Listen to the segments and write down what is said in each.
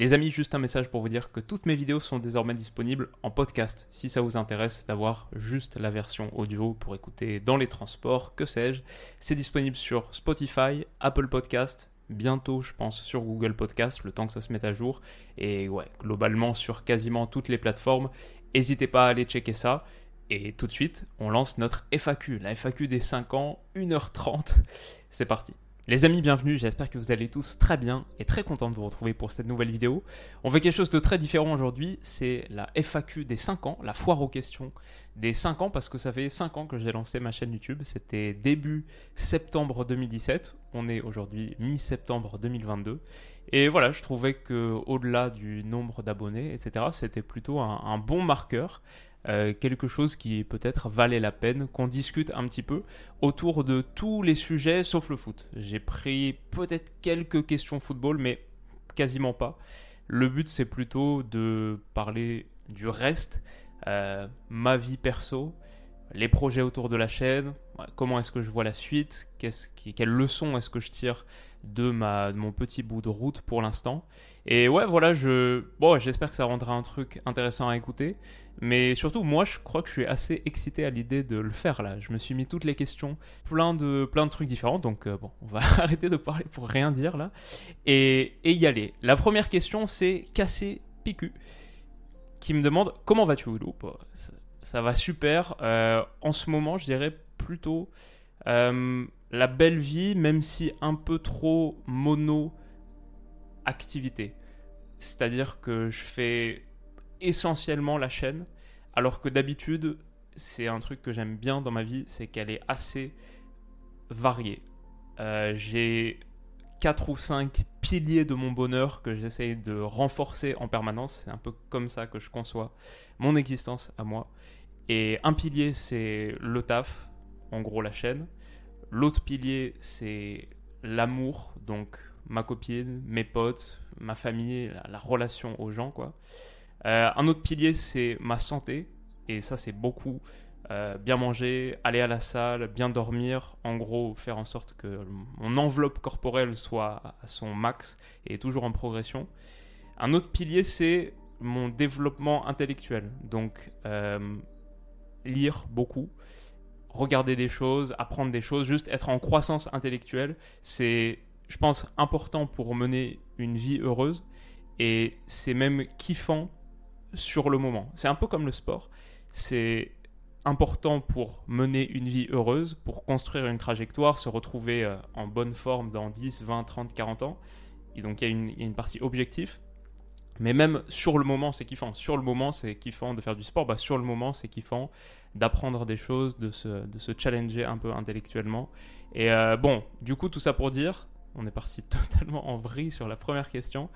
Les amis, juste un message pour vous dire que toutes mes vidéos sont désormais disponibles en podcast. Si ça vous intéresse d'avoir juste la version audio pour écouter dans les transports, que sais-je, c'est disponible sur Spotify, Apple Podcast, bientôt je pense sur Google Podcast, le temps que ça se mette à jour, et ouais, globalement sur quasiment toutes les plateformes. N'hésitez pas à aller checker ça. Et tout de suite, on lance notre FAQ, la FAQ des 5 ans, 1h30. C'est parti. Les amis, bienvenue, j'espère que vous allez tous très bien et très content de vous retrouver pour cette nouvelle vidéo. On fait quelque chose de très différent aujourd'hui, c'est la FAQ des 5 ans, la foire aux questions des 5 ans, parce que ça fait 5 ans que j'ai lancé ma chaîne YouTube, c'était début septembre 2017, on est aujourd'hui mi-septembre 2022. Et voilà, je trouvais que au-delà du nombre d'abonnés, etc., c'était plutôt un, un bon marqueur euh, quelque chose qui peut-être valait la peine qu'on discute un petit peu autour de tous les sujets sauf le foot. J'ai pris peut-être quelques questions football, mais quasiment pas. Le but c'est plutôt de parler du reste, euh, ma vie perso, les projets autour de la chaîne, comment est-ce que je vois la suite, qui, quelles leçons est-ce que je tire de, mon petit bout de route pour l'instant? Et ouais, voilà, bon, j'espère que ça rendra un truc intéressant à écouter. Mais surtout, moi, je crois que je suis assez excité à l'idée de le faire là. Je me suis mis toutes les questions, plein de, plein de trucs différents. Donc, euh, bon, on va arrêter de parler pour rien dire là. Et, y aller. La première question, c'est Cassé Picu qui me demande Comment vas-tu, ça, ça, va super. Euh, en ce moment, je dirais plutôt euh, la belle vie, même si un peu trop mono activité. C'est-à-dire que je fais essentiellement la chaîne, alors que d'habitude, c'est un truc que j'aime bien dans ma vie, c'est qu'elle est assez variée. Euh, j'ai 4 ou 5 piliers de mon bonheur que j'essaye de renforcer en permanence. C'est un peu comme ça que je conçois mon existence à moi. Et un pilier, c'est le taf, en gros la chaîne. L'autre pilier, c'est l'amour, donc ma copine, mes potes, ma famille, la, relation aux gens, quoi. Euh, un autre pilier, c'est ma santé, et ça, c'est beaucoup euh, bien manger, aller à la salle, bien dormir, en gros, faire en sorte que mon enveloppe corporelle soit à son max et toujours en progression. Un autre pilier, c'est mon développement intellectuel, donc euh, lire beaucoup, regarder des choses, apprendre des choses, juste être en croissance intellectuelle, c'est je pense, important pour mener une vie heureuse. Et c'est même kiffant sur le moment. C'est un peu comme le sport. C'est important pour mener une vie heureuse, pour construire une trajectoire, se retrouver euh, en bonne forme dans 10, 20, 30, 40 ans. Et donc il y, a une, partie objectif. Mais même sur le moment, c'est kiffant. Sur le moment, c'est kiffant de faire du sport. Bah, sur le moment, c'est kiffant d'apprendre des choses, de se, de se, challenger un peu intellectuellement. Et euh, bon, du coup, tout ça pour dire, on est parti totalement en vrille sur la première question.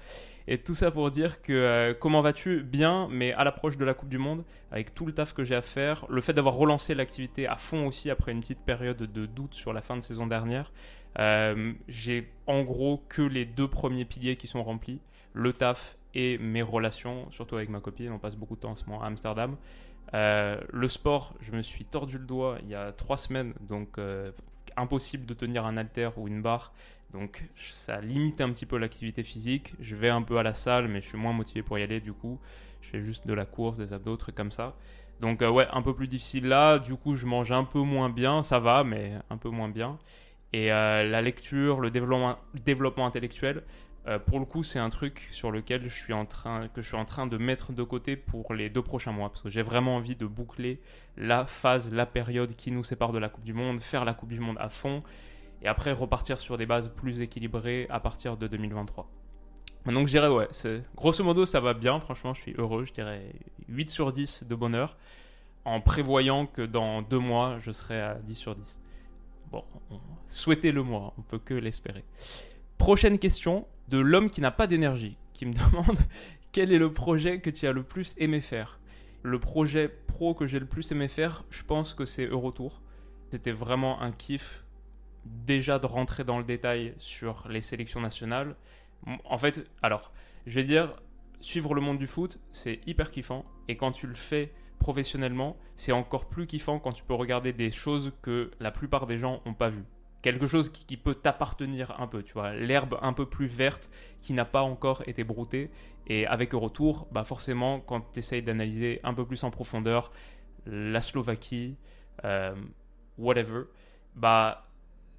Et tout ça pour dire que euh, comment vas-tu? Bien, mais à l'approche de la Coupe du Monde, avec tout le taf que j'ai à faire, le fait d'avoir relancé l'activité à fond aussi après une petite période de doute sur la fin de saison dernière, euh, j'ai en gros que les deux premiers piliers qui sont remplis, le taf et mes relations, surtout avec ma copine, on passe beaucoup de temps en ce moment à Amsterdam. Euh, le sport, je me suis tordu le doigt il y a trois semaines, donc impossible de tenir un halter ou une barre donc ça limite un petit peu l'activité physique. Je vais un peu à la salle, mais je suis moins motivé pour y aller du coup. Je fais juste de la course, des abdos, trucs comme ça. Donc euh, ouais, un peu plus difficile là. Du coup, je mange un peu moins bien. Ça va, mais un peu moins bien. Et euh, la lecture, le développement intellectuel, euh, pour le coup, c'est un truc sur lequel je suis en train, de mettre de côté pour les deux prochains mois. Parce que j'ai vraiment envie de boucler la phase, la période qui nous sépare de la Coupe du Monde, faire la Coupe du Monde à fond et après repartir sur des bases plus équilibrées à partir de 2023. Donc je dirais ouais, grosso modo ça va bien, franchement je suis heureux, je dirais 8 sur 10 de bonheur, en prévoyant que dans deux mois je serai à 10 sur 10. Bon, souhaitez-le moi, on peut que l'espérer. Prochaine question de l'homme qui n'a pas d'énergie, qui me demande quel est le projet que tu as le plus aimé faire Le projet pro que j'ai le plus aimé faire, je pense que c'est Eurotour. C'était vraiment un kiff déjà de rentrer dans le détail sur les sélections nationales. En fait, alors, je vais dire, suivre le monde du foot, c'est hyper kiffant. Et quand tu le fais professionnellement, c'est encore plus kiffant quand tu peux regarder des choses que la plupart des gens n'ont pas vues. Quelque chose qui, peut t'appartenir un peu, tu vois, l'herbe un peu plus verte qui n'a pas encore été broutée. Et avec Eurotour, bah forcément, quand tu essayes d'analyser un peu plus en profondeur la Slovaquie, euh, whatever, bah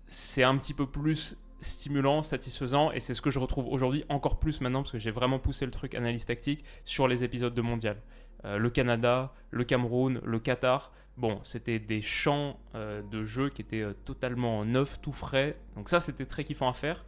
c'est un petit peu plus stimulant, satisfaisant, et c'est ce que je retrouve aujourd'hui encore plus maintenant, parce que j'ai vraiment poussé le truc analyse tactique sur les épisodes de Mondial. Euh, le Canada, le Cameroun, le Qatar, bon, c'était des champs euh, de jeu qui étaient euh, totalement neufs, tout frais, donc ça c'était très kiffant à faire,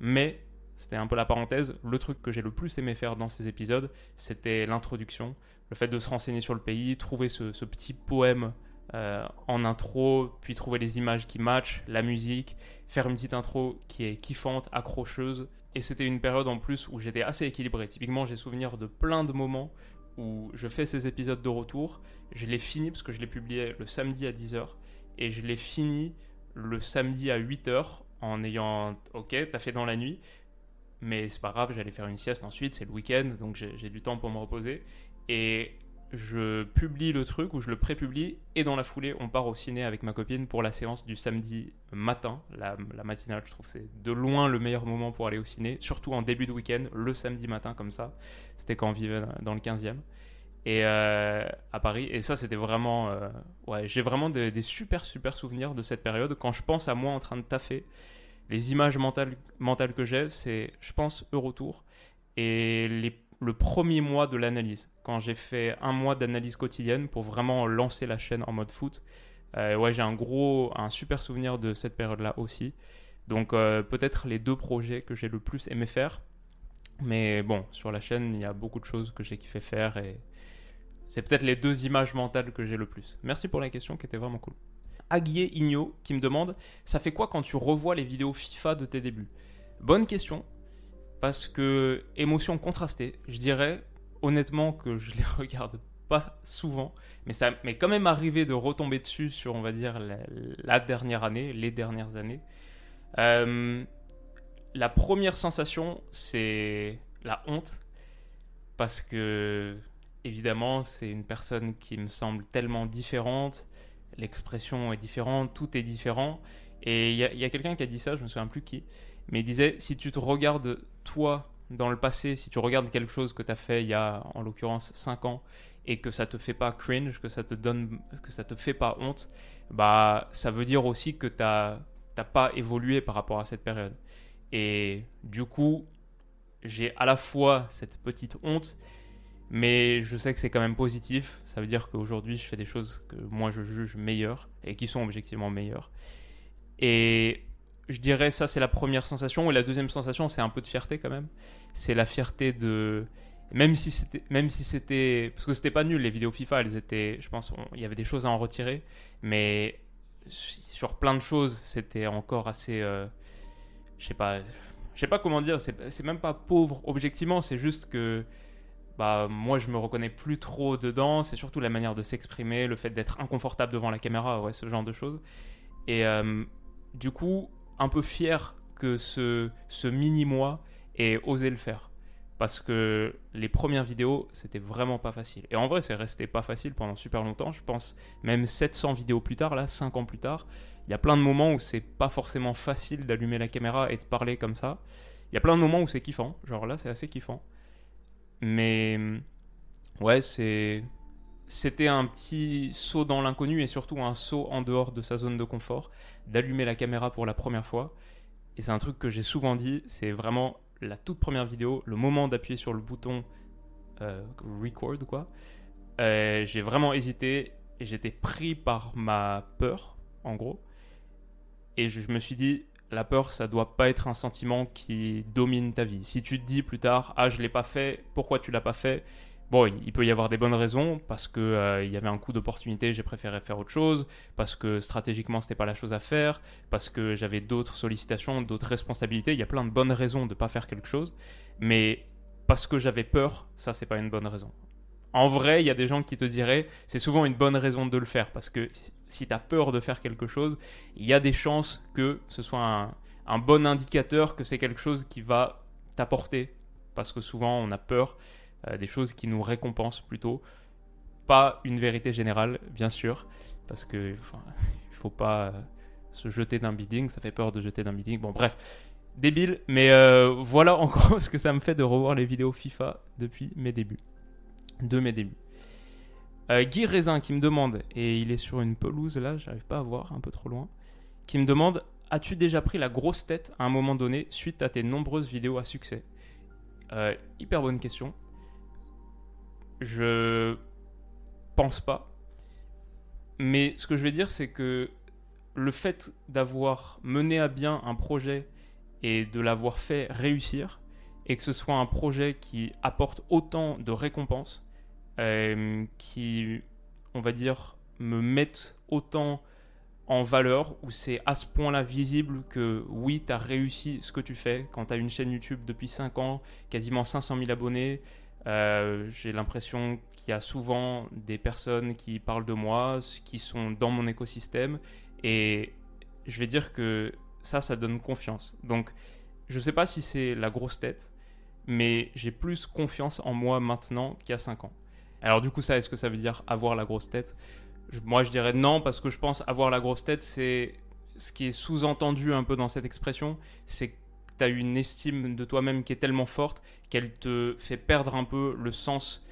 mais c'était un peu la parenthèse, le truc que j'ai le plus aimé faire dans ces épisodes, c'était l'introduction, le fait de se renseigner sur le pays, trouver ce, ce petit poème euh, en intro, puis trouver les images qui matchent, la musique, faire une petite intro qui est kiffante, accrocheuse. Et c'était une période en plus où j'étais assez équilibré. Typiquement, j'ai souvenir de plein de moments où je fais ces épisodes de retour. Je les finis parce que je les publiais le samedi à 10h et je les finis le samedi à 8h en ayant OK, t'as fait dans la nuit, mais c'est pas grave, j'allais faire une sieste ensuite, c'est le week-end, donc j'ai du temps pour me reposer. Et je publie le truc ou je le pré-publie et dans la foulée on part au ciné avec ma copine pour la séance du samedi matin, la, matinale je trouve c'est de loin le meilleur moment pour aller au ciné, surtout en début de week-end, le samedi matin comme ça, c'était quand on vivait dans le 15e et euh, à Paris. Et ça c'était vraiment, euh, ouais j'ai vraiment des, super super souvenirs de cette période. Quand je pense à moi en train de taffer, les images mentales, mentales que j'ai c'est je pense Eurotour. Et les le premier mois de l'analyse, quand j'ai fait un mois d'analyse quotidienne pour vraiment lancer la chaîne en mode foot. Euh, ouais, j'ai un gros, un super souvenir de cette période-là aussi. Donc euh, peut-être les deux projets que j'ai le plus aimé faire. Mais bon, sur la chaîne, il y a beaucoup de choses que j'ai kiffé faire et c'est peut-être les deux images mentales que j'ai le plus. Merci pour la question qui était vraiment cool. Aguier Igno qui me demande Ça fait quoi quand tu revois les vidéos FIFA de tes débuts? Bonne question parce que émotion contrastée. Je dirais honnêtement que je les regarde pas souvent, mais ça m'est quand même arrivé de retomber dessus sur, on va dire, la, dernière année, les dernières années. Euh, la première sensation, c'est la honte, parce que évidemment, c'est une personne qui me semble tellement différente, l'expression est différente, tout est différent. Et il y a, a quelqu'un qui a dit ça, je me souviens plus qui, mais il disait si tu te regardes toi dans le passé, si tu regardes quelque chose que tu as fait il y a en l'occurrence 5 ans et que ça te fait pas cringe, que ça te donne que ça te fait pas honte, bah ça veut dire aussi que tu n'as pas évolué par rapport à cette période. Et du coup, j'ai à la fois cette petite honte, mais je sais que c'est quand même positif. Ça veut dire qu'aujourd'hui, je fais des choses que moi je juge meilleures et qui sont objectivement meilleures. Et je dirais ça c'est la première sensation. Et la deuxième sensation c'est un peu de fierté quand même. C'est la fierté de même si c'était même si c'était parce que c'était pas nul les vidéos FIFA elles étaient je pense il y avait des choses à en retirer. Mais sur plein de choses c'était encore assez euh, je sais pas je sais pas comment dire c'est même pas pauvre objectivement c'est juste que bah moi je me reconnais plus trop dedans. C'est surtout la manière de s'exprimer le fait d'être inconfortable devant la caméra ouais ce genre de choses. Et euh, du coup un peu fier que ce, ce mini-moi ait osé le faire. Parce que les premières vidéos, c'était vraiment pas facile. Et en vrai, c'est resté pas facile pendant super longtemps. Je pense même 700 vidéos plus tard, là, 5 ans plus tard, il y a plein de moments où c'est pas forcément facile d'allumer la caméra et de parler comme ça. Il y a plein de moments où c'est kiffant. Genre là, c'est assez kiffant. Mais ouais, c'est c'était un petit saut dans l'inconnu et surtout un saut en dehors de sa zone de confort, d'allumer la caméra pour la première fois. Et c'est un truc que j'ai souvent dit, c'est vraiment la toute première vidéo, le moment d'appuyer sur le bouton euh, record, quoi. Euh, j'ai vraiment hésité et j'étais pris par ma peur, en gros. Et je me suis dit, la peur, ça doit pas être un sentiment qui domine ta vie. Si tu te dis plus tard, ah, je l'ai pas fait, pourquoi tu l'as pas fait? Bon, il peut y avoir des bonnes raisons parce que euh, il y avait un coup d'opportunité, j'ai préféré faire autre chose, parce que stratégiquement c'était pas la chose à faire, parce que j'avais d'autres sollicitations, d'autres responsabilités. Il y a plein de bonnes raisons de pas faire quelque chose, mais parce que j'avais peur, ça c'est pas une bonne raison. En vrai, il y a des gens qui te diraient c'est souvent une bonne raison de le faire parce que si tu as peur de faire quelque chose, il y a des chances que ce soit un, bon indicateur que c'est quelque chose qui va t'apporter parce que souvent on a peur des choses qui nous récompensent plutôt. Pas une vérité générale, bien sûr, parce que il faut pas euh, se jeter d'un bidding, ça fait peur de jeter d'un bidding. Bon, bref, débile, mais euh, voilà encore ce que ça me fait de revoir les vidéos FIFA depuis mes débuts. De mes débuts. Guy Raisin qui me demande, et il est sur une pelouse là, j'arrive pas à voir, un peu trop loin, qui me demande As-tu déjà pris la grosse tête à un moment donné suite à tes nombreuses vidéos à succès? Hyper bonne question. Je pense pas. Mais ce que je vais dire, c'est que le fait d'avoir mené à bien un projet et de l'avoir fait réussir, et que ce soit un projet qui apporte autant de récompenses, euh, qui, on va dire, me mette autant en valeur, où c'est à ce point-là visible que oui, tu as réussi ce que tu fais quand tu as une chaîne YouTube depuis 5 ans, quasiment 500 000 abonnés, euh, j'ai l'impression qu'il y a souvent des personnes qui parlent de moi, qui sont dans mon écosystème. Et je vais dire que ça, ça donne confiance. Donc, je ne sais pas si c'est la grosse tête, mais j'ai plus confiance en moi maintenant qu'il y a 5 ans. Alors du coup, ça, est-ce que ça veut dire avoir la grosse tête? Moi, je dirais non, parce que je pense avoir la grosse tête, c'est ce qui est sous-entendu un peu dans cette expression, c'est tu as une estime de toi-même qui est tellement forte qu'elle te fait perdre un peu le sens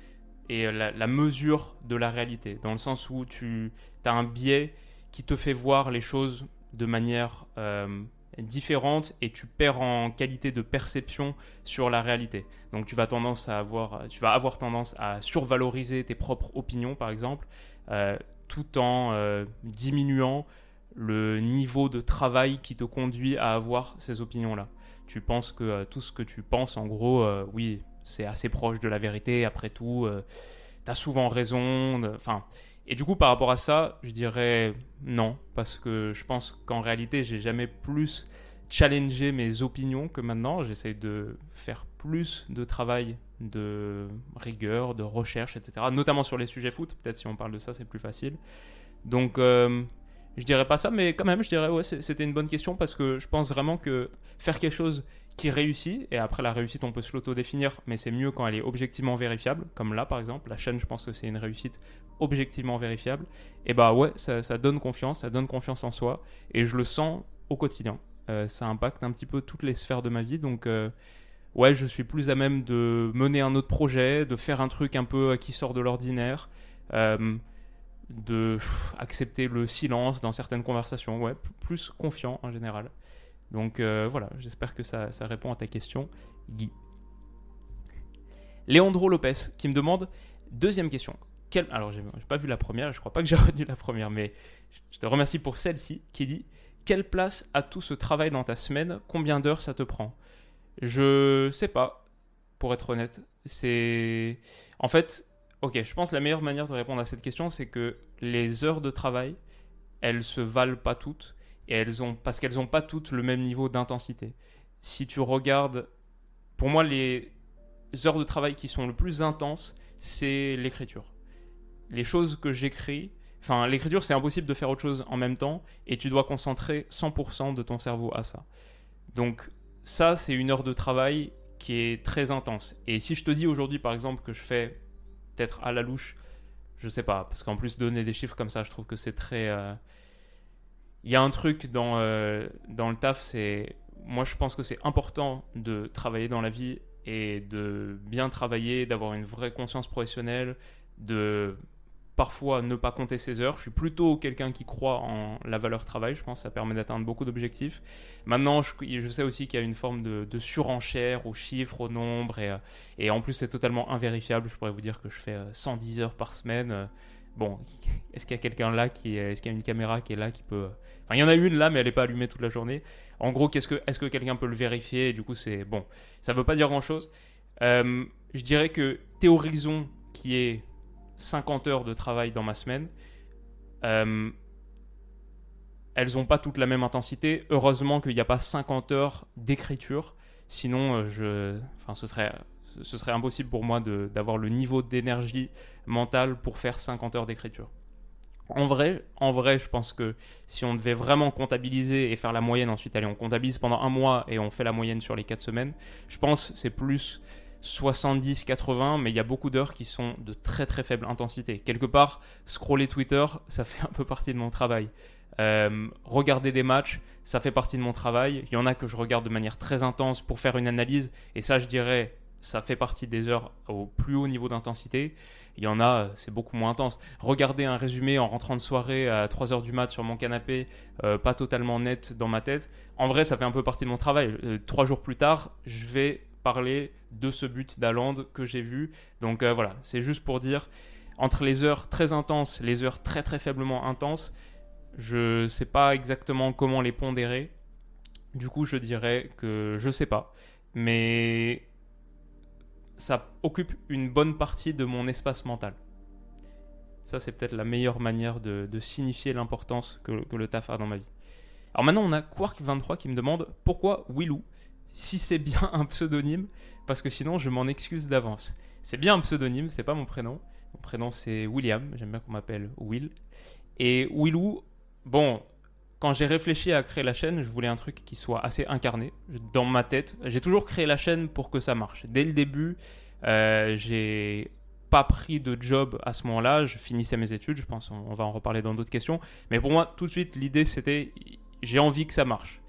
et la, mesure de la réalité. Dans le sens où tu as un biais qui te fait voir les choses de manière euh, différente et tu perds en qualité de perception sur la réalité. Donc tu vas, tendance à avoir, tu vas avoir tendance à survaloriser tes propres opinions, par exemple, euh, tout en euh, diminuant le niveau de travail qui te conduit à avoir ces opinions-là tu penses que euh, tout ce que tu penses, en gros, euh, oui, c'est assez proche de la vérité. Après tout, euh, tu as souvent raison. Enfin. Et du coup, par rapport à ça, je dirais non, parce que je pense qu'en réalité, j'ai jamais plus challengé mes opinions que maintenant. J'essaie de faire plus de travail de rigueur, de recherche, etc. Notamment sur les sujets foot. Peut-être si on parle de ça, c'est plus facile. Donc, je dirais pas ça, mais quand même, je dirais ouais, c'était une bonne question parce que je pense vraiment que faire quelque chose qui réussit, et après la réussite, on peut se l'auto-définir, mais c'est mieux quand elle est objectivement vérifiable, comme là par exemple, la chaîne, je pense que c'est une réussite objectivement vérifiable, et bah ouais, ça, donne confiance, ça donne confiance en soi, et je le sens au quotidien. Euh, ça impacte un petit peu toutes les sphères de ma vie, donc euh, ouais, je suis plus à même de mener un autre projet, de faire un truc un peu euh, qui sort de l'ordinaire. De accepter le silence dans certaines conversations, ouais, plus confiant en général. Donc euh, voilà, j'espère que ça, répond à ta question, Guy. Leandro Lopez qui me demande deuxième question. Quel... Alors j'ai pas vu la première, je crois pas que j'ai retenu la première, mais je te remercie pour celle-ci qui dit quelle place a tout ce travail dans ta semaine? Combien d'heures ça te prend? Je sais pas, pour être honnête. C'est en fait Ok, je pense que la meilleure manière de répondre à cette question, c'est que les heures de travail, elles se valent pas toutes, et elles ont, parce qu'elles n'ont pas toutes le même niveau d'intensité. Si tu regardes, pour moi, les heures de travail qui sont le plus intenses, c'est l'écriture. Les choses que j'écris, enfin, l'écriture, c'est impossible de faire autre chose en même temps, et tu dois concentrer 100% de ton cerveau à ça. Donc, ça, c'est une heure de travail qui est très intense. Et si je te dis aujourd'hui, par exemple, que je fais peut-être à la louche. Je sais pas, parce qu'en plus donner des chiffres comme ça, je trouve que c'est très. Euh, il y a un truc dans, euh, dans le taf, c'est. Moi, je pense que c'est important de travailler dans la vie et de bien travailler, d'avoir une vraie conscience professionnelle, de parfois ne pas compter ses heures. Je suis plutôt quelqu'un qui croit en la valeur travail, je pense que ça permet d'atteindre beaucoup d'objectifs. Maintenant, je, sais aussi qu'il y a une forme de, surenchère aux chiffres, aux nombres, et, euh, et en plus c'est totalement invérifiable. Je pourrais vous dire que je fais 110 euh, heures par semaine. Euh, bon, est-ce qu'il y a quelqu'un là qui est, est-ce qu'il y a une caméra qui est là qui peut... Enfin, il y en a une là, mais elle n'est pas allumée toute la journée. En gros, est-ce que quelqu'un peut le vérifier? Du coup, c'est bon. Ça ne veut pas dire grand-chose. je dirais que théorisons qui est 50 heures de travail dans ma semaine, euh, elles n'ont pas toutes la même intensité. Heureusement qu'il n'y a pas 50 heures d'écriture, sinon euh, je, enfin, ce, serait, ce serait impossible pour moi d'avoir le niveau d'énergie mentale pour faire 50 heures d'écriture. En vrai, en vrai, je pense que si on devait vraiment comptabiliser et faire la moyenne ensuite, allez, on comptabilise pendant un mois et on fait la moyenne sur les 4 semaines, je pense c'est plus 70-80, mais il y a beaucoup d'heures qui sont de très très faible intensité. Quelque part, scroller Twitter, ça fait un peu partie de mon travail. Euh, regarder des matchs, ça fait partie de mon travail. Il y en a que je regarde de manière très intense pour faire une analyse, et ça, je dirais, ça fait partie des heures au plus haut niveau d'intensité. Il y en a, c'est beaucoup moins intense. Regarder un résumé en rentrant de soirée à 3h du mat sur mon canapé, euh, pas totalement net dans ma tête, en vrai, ça fait un peu partie de mon travail. Euh, trois jours plus tard, je vais parler de ce but d'Aland que j'ai vu. Donc voilà, c'est juste pour dire, entre les heures très intenses, les heures très très faiblement intenses, je ne sais pas exactement comment les pondérer. Du coup, je dirais que je sais pas. Mais ça occupe une bonne partie de mon espace mental. Ça, c'est peut-être la meilleure manière de, signifier l'importance que, le taf a dans ma vie. Alors maintenant, on a Quark23 qui me demande pourquoi Willou, si c'est bien un pseudonyme, parce que sinon je m'en excuse d'avance. C'est bien un pseudonyme, c'est pas mon prénom. Mon prénom c'est William, j'aime bien qu'on m'appelle Will. Et Willou, Bon, quand j'ai réfléchi à créer la chaîne, je voulais un truc qui soit assez incarné dans ma tête. J'ai toujours créé la chaîne pour que ça marche. Dès le début, euh, j'ai pas pris de job à ce moment-là. Je finissais mes études. Je pense on, va en reparler dans d'autres questions. Mais pour moi, tout de suite, l'idée c'était j'ai envie que ça marche.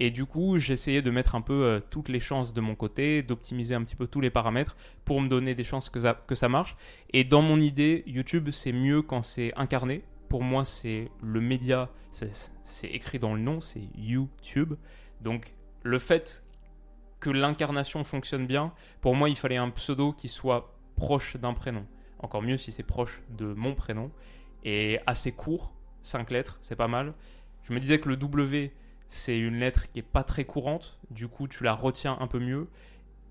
Et du coup, j'essayais de mettre un peu euh, toutes les chances de mon côté, d'optimiser un petit peu tous les paramètres pour me donner des chances que ça, que ça marche. Et dans mon idée, YouTube, c'est mieux quand c'est incarné pour moi, c'est le média, c'est écrit dans le nom, c'est YouTube. Donc, le fait que l'incarnation fonctionne bien, pour moi, il fallait un pseudo qui soit proche d'un prénom. Encore mieux si c'est proche de mon prénom. Et assez court, 5 lettres, c'est pas mal. Je me disais que le W, c'est une lettre qui est pas très courante, du coup, tu la retiens un peu mieux.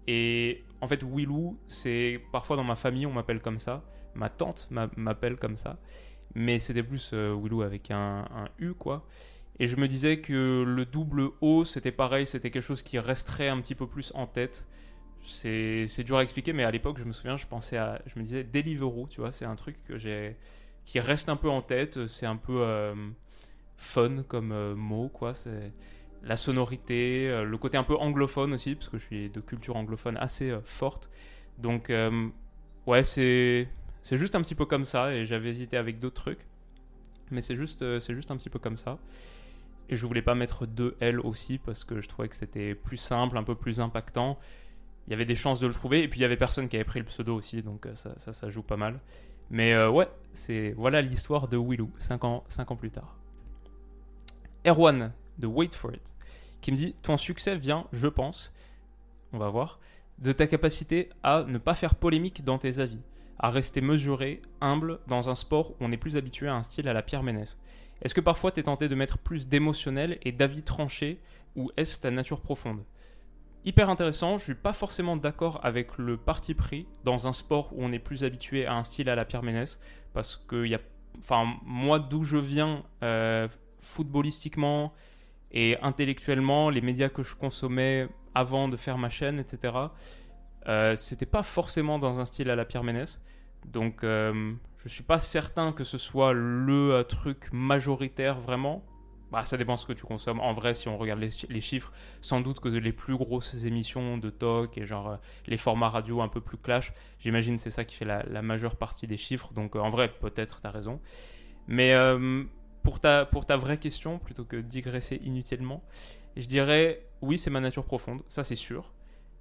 Et en fait, Willou, c'est parfois dans ma famille, on m'appelle comme ça. Ma tante m'appelle comme ça mais c'était plus euh, Willou avec un, U, quoi. Et je me disais que le double O, c'était pareil, c'était quelque chose qui resterait un petit peu plus en tête. C'est dur à expliquer, mais à l'époque, je me souviens, je pensais à. Je me disais Deliveroo, tu vois, c'est un truc que j'ai qui reste un peu en tête. C'est un peu euh, fun comme euh, mot, quoi. C'est la sonorité, le côté un peu anglophone aussi, parce que je suis de culture anglophone assez forte. Donc, ouais, c'est c'est juste un petit peu comme ça, et j'avais hésité avec d'autres trucs. Mais c'est juste, euh, c'est juste un petit peu comme ça. Et je voulais pas mettre deux L aussi, parce que je trouvais que c'était plus simple, un peu plus impactant. Il y avait des chances de le trouver, et puis il y avait personne qui avait pris le pseudo aussi, donc euh, ça, ça, joue pas mal. Mais euh, ouais, c'est voilà l'histoire de Willou, 5 ans, 5 ans plus tard. Erwan de Wait for It, qui me dit Ton succès vient, je pense, on va voir, de ta capacité à ne pas faire polémique dans tes avis à rester mesuré, humble, dans un sport où on est plus habitué à un style à la Pierre Ménès. Est-ce que parfois tu es tenté de mettre plus d'émotionnel et d'avis tranchés, ou est-ce ta nature profonde? Hyper intéressant, je suis pas forcément d'accord avec le parti pris dans un sport où on est plus habitué à un style à la Pierre Ménès, parce que y a, enfin, moi d'où je viens euh, footballistiquement et intellectuellement, les médias que je consommais avant de faire ma chaîne, etc., euh, c'était pas forcément dans un style à la Pierre Ménès. Donc euh, je suis pas certain que ce soit le euh, truc majoritaire vraiment. Bah, ça dépend ce que tu consommes. En vrai, si on regarde les, chiffres, sans doute que les plus grosses émissions de talk et genre les formats radio un peu plus clash, j'imagine c'est ça qui fait la, majeure partie des chiffres. Donc en vrai, peut-être tu as raison. Mais pour, ta, vraie question, plutôt que digresser inutilement, je dirais oui, c'est ma nature profonde, ça c'est sûr.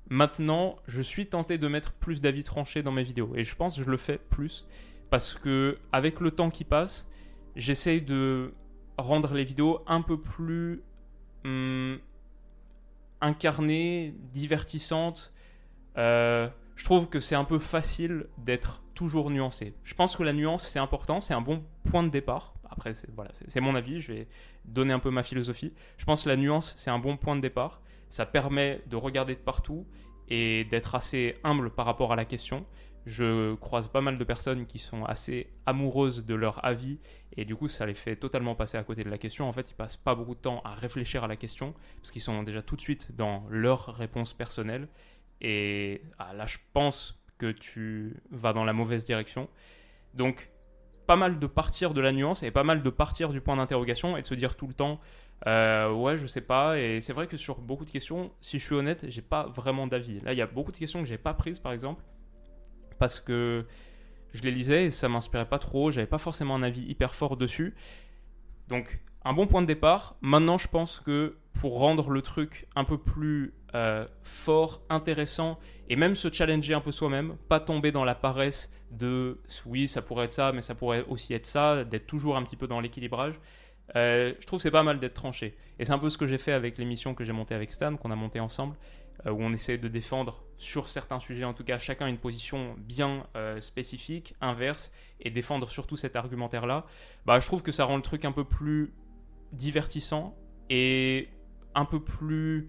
Maintenant, je suis tenté de mettre plus d'avis tranchés dans mes vidéos. Et je pense que je le fais plus. Parce que avec le temps qui passe, j'essaye de rendre les vidéos un peu plus hum, incarnées, divertissantes. Euh, je trouve que c'est un peu facile d'être toujours nuancé. Je pense que la nuance, c'est important, c'est un bon point de départ. Après, c'est voilà, mon avis, je vais donner un peu ma philosophie. Je pense que la nuance, c'est un bon point de départ ça permet de regarder de partout et d'être assez humble par rapport à la question. je croise pas mal de personnes qui sont assez amoureuses de leur avis et du coup ça les fait totalement passer à côté de la question. En fait, ils passent pas beaucoup de temps à réfléchir à la question parce qu'ils sont déjà tout de suite dans leur réponse personnelle. Et ah, là, je pense que tu vas dans la mauvaise direction. Donc, pas mal de partir de la nuance et pas mal de partir du point d'interrogation et de se dire tout le temps euh, ouais je sais pas et c'est vrai que sur beaucoup de questions si je suis honnête j'ai pas vraiment d'avis là il y a beaucoup de questions que j'ai pas prises par exemple parce que je les lisais et ça m'inspirait pas trop, j'avais pas forcément un avis hyper fort dessus. Donc un bon point de départ. Maintenant je pense que pour rendre le truc un peu plus euh, fort, intéressant et même se challenger un peu soi-même, pas tomber dans la paresse de oui ça pourrait être ça mais ça pourrait aussi être ça, d'être toujours un petit peu dans l'équilibrage. Euh, je trouve c'est pas mal d'être tranché. Et c'est un peu ce que j'ai fait avec l'émission que j'ai montée avec Stan, qu'on a montée ensemble. Euh, où on essaie de défendre sur certains sujets, en tout cas chacun une position bien spécifique, inverse, et défendre surtout cet argumentaire-là, bah, je trouve que ça rend le truc un peu plus divertissant et un peu plus...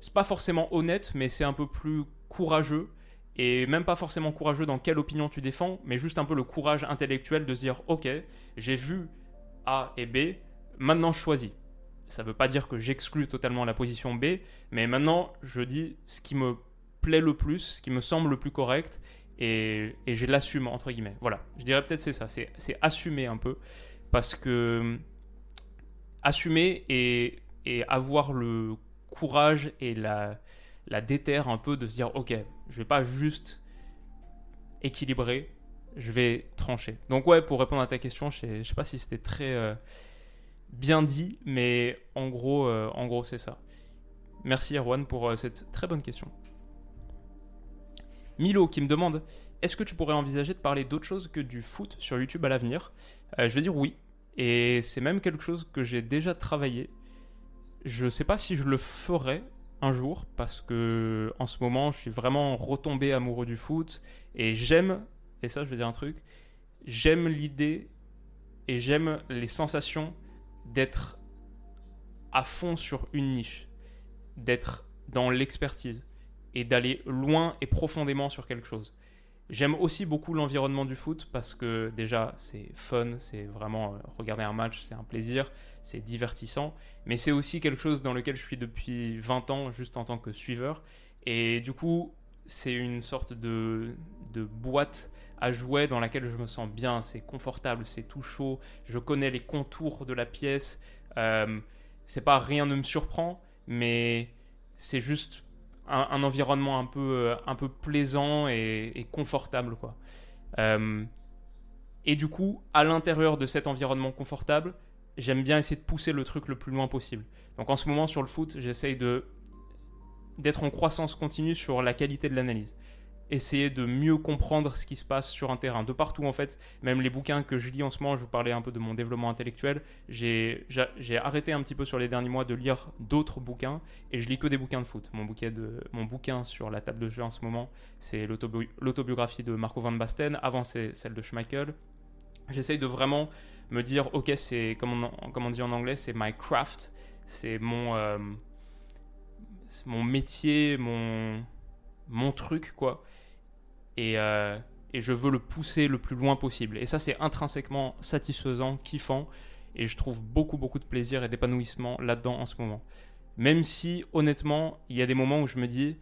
C'est pas forcément honnête, mais c'est un peu plus courageux, et même pas forcément courageux dans quelle opinion tu défends, mais juste un peu le courage intellectuel de se dire, ok, j'ai vu A et B, maintenant je choisis. Ça veut pas dire que j'exclus totalement la position B, mais maintenant je dis ce qui me plaît le plus, ce qui me semble le plus correct, et, et je l'assume, entre guillemets. Voilà, je dirais peut-être c'est ça, c'est assumer un peu, parce que assumer et, et avoir le courage et la, la déterre un peu de se dire, ok, je vais pas juste équilibrer, je vais trancher. Donc ouais, pour répondre à ta question, je sais, sais pas si c'était très... Euh, bien dit, mais en gros, euh, en gros c'est ça. Merci Erwan pour euh, cette très bonne question. Milo qui me demande est-ce que tu pourrais envisager de parler d'autre chose que du foot sur YouTube à l'avenir? Je vais dire oui. Et c'est même quelque chose que j'ai déjà travaillé. Je ne sais pas si je le ferai un jour parce que en ce moment je suis vraiment retombé amoureux du foot et j'aime, et ça je vais dire un truc, j'aime l'idée et j'aime les sensations d'être à fond sur une niche, d'être dans l'expertise et d'aller loin et profondément sur quelque chose. J'aime aussi beaucoup l'environnement du foot parce que déjà c'est fun, c'est vraiment euh, regarder un match, c'est un plaisir, c'est divertissant, mais c'est aussi quelque chose dans lequel je suis depuis 20 ans juste en tant que suiveur. Et du coup, c'est une sorte de, boîte à jouer dans laquelle je me sens bien, c'est confortable, c'est tout chaud, je connais les contours de la pièce. Euh, c'est pas rien ne me surprend, mais c'est juste un, environnement un peu, euh, un peu plaisant et, confortable. Quoi. Euh, et du coup, à l'intérieur de cet environnement confortable, j'aime bien essayer de pousser le truc le plus loin possible. Donc en ce moment sur le foot, j'essaye d'être en croissance continue sur la qualité de l'analyse essayer de mieux comprendre ce qui se passe sur un terrain. De partout, en fait, même les bouquins que je lis en ce moment, je vous parlais un peu de mon développement intellectuel, j'ai arrêté un petit peu sur les derniers mois de lire d'autres bouquins et je lis que des bouquins de foot. Mon bouquin, de, mon bouquin sur la table de jeu en ce moment, c'est l'autobiographie de Marco Van Basten, avant c'est celle de Schmeichel. J'essaye de vraiment me dire, ok, c'est, comme, on, dit en anglais, c'est my craft, c'est mon, euh, mon métier, mon, mon truc, quoi. Euh, et, je veux le pousser le plus loin possible. Et ça, c'est intrinsèquement satisfaisant, kiffant, et je trouve beaucoup, beaucoup de plaisir et d'épanouissement là-dedans en ce moment. Même si, honnêtement, il y a des moments où je me dis,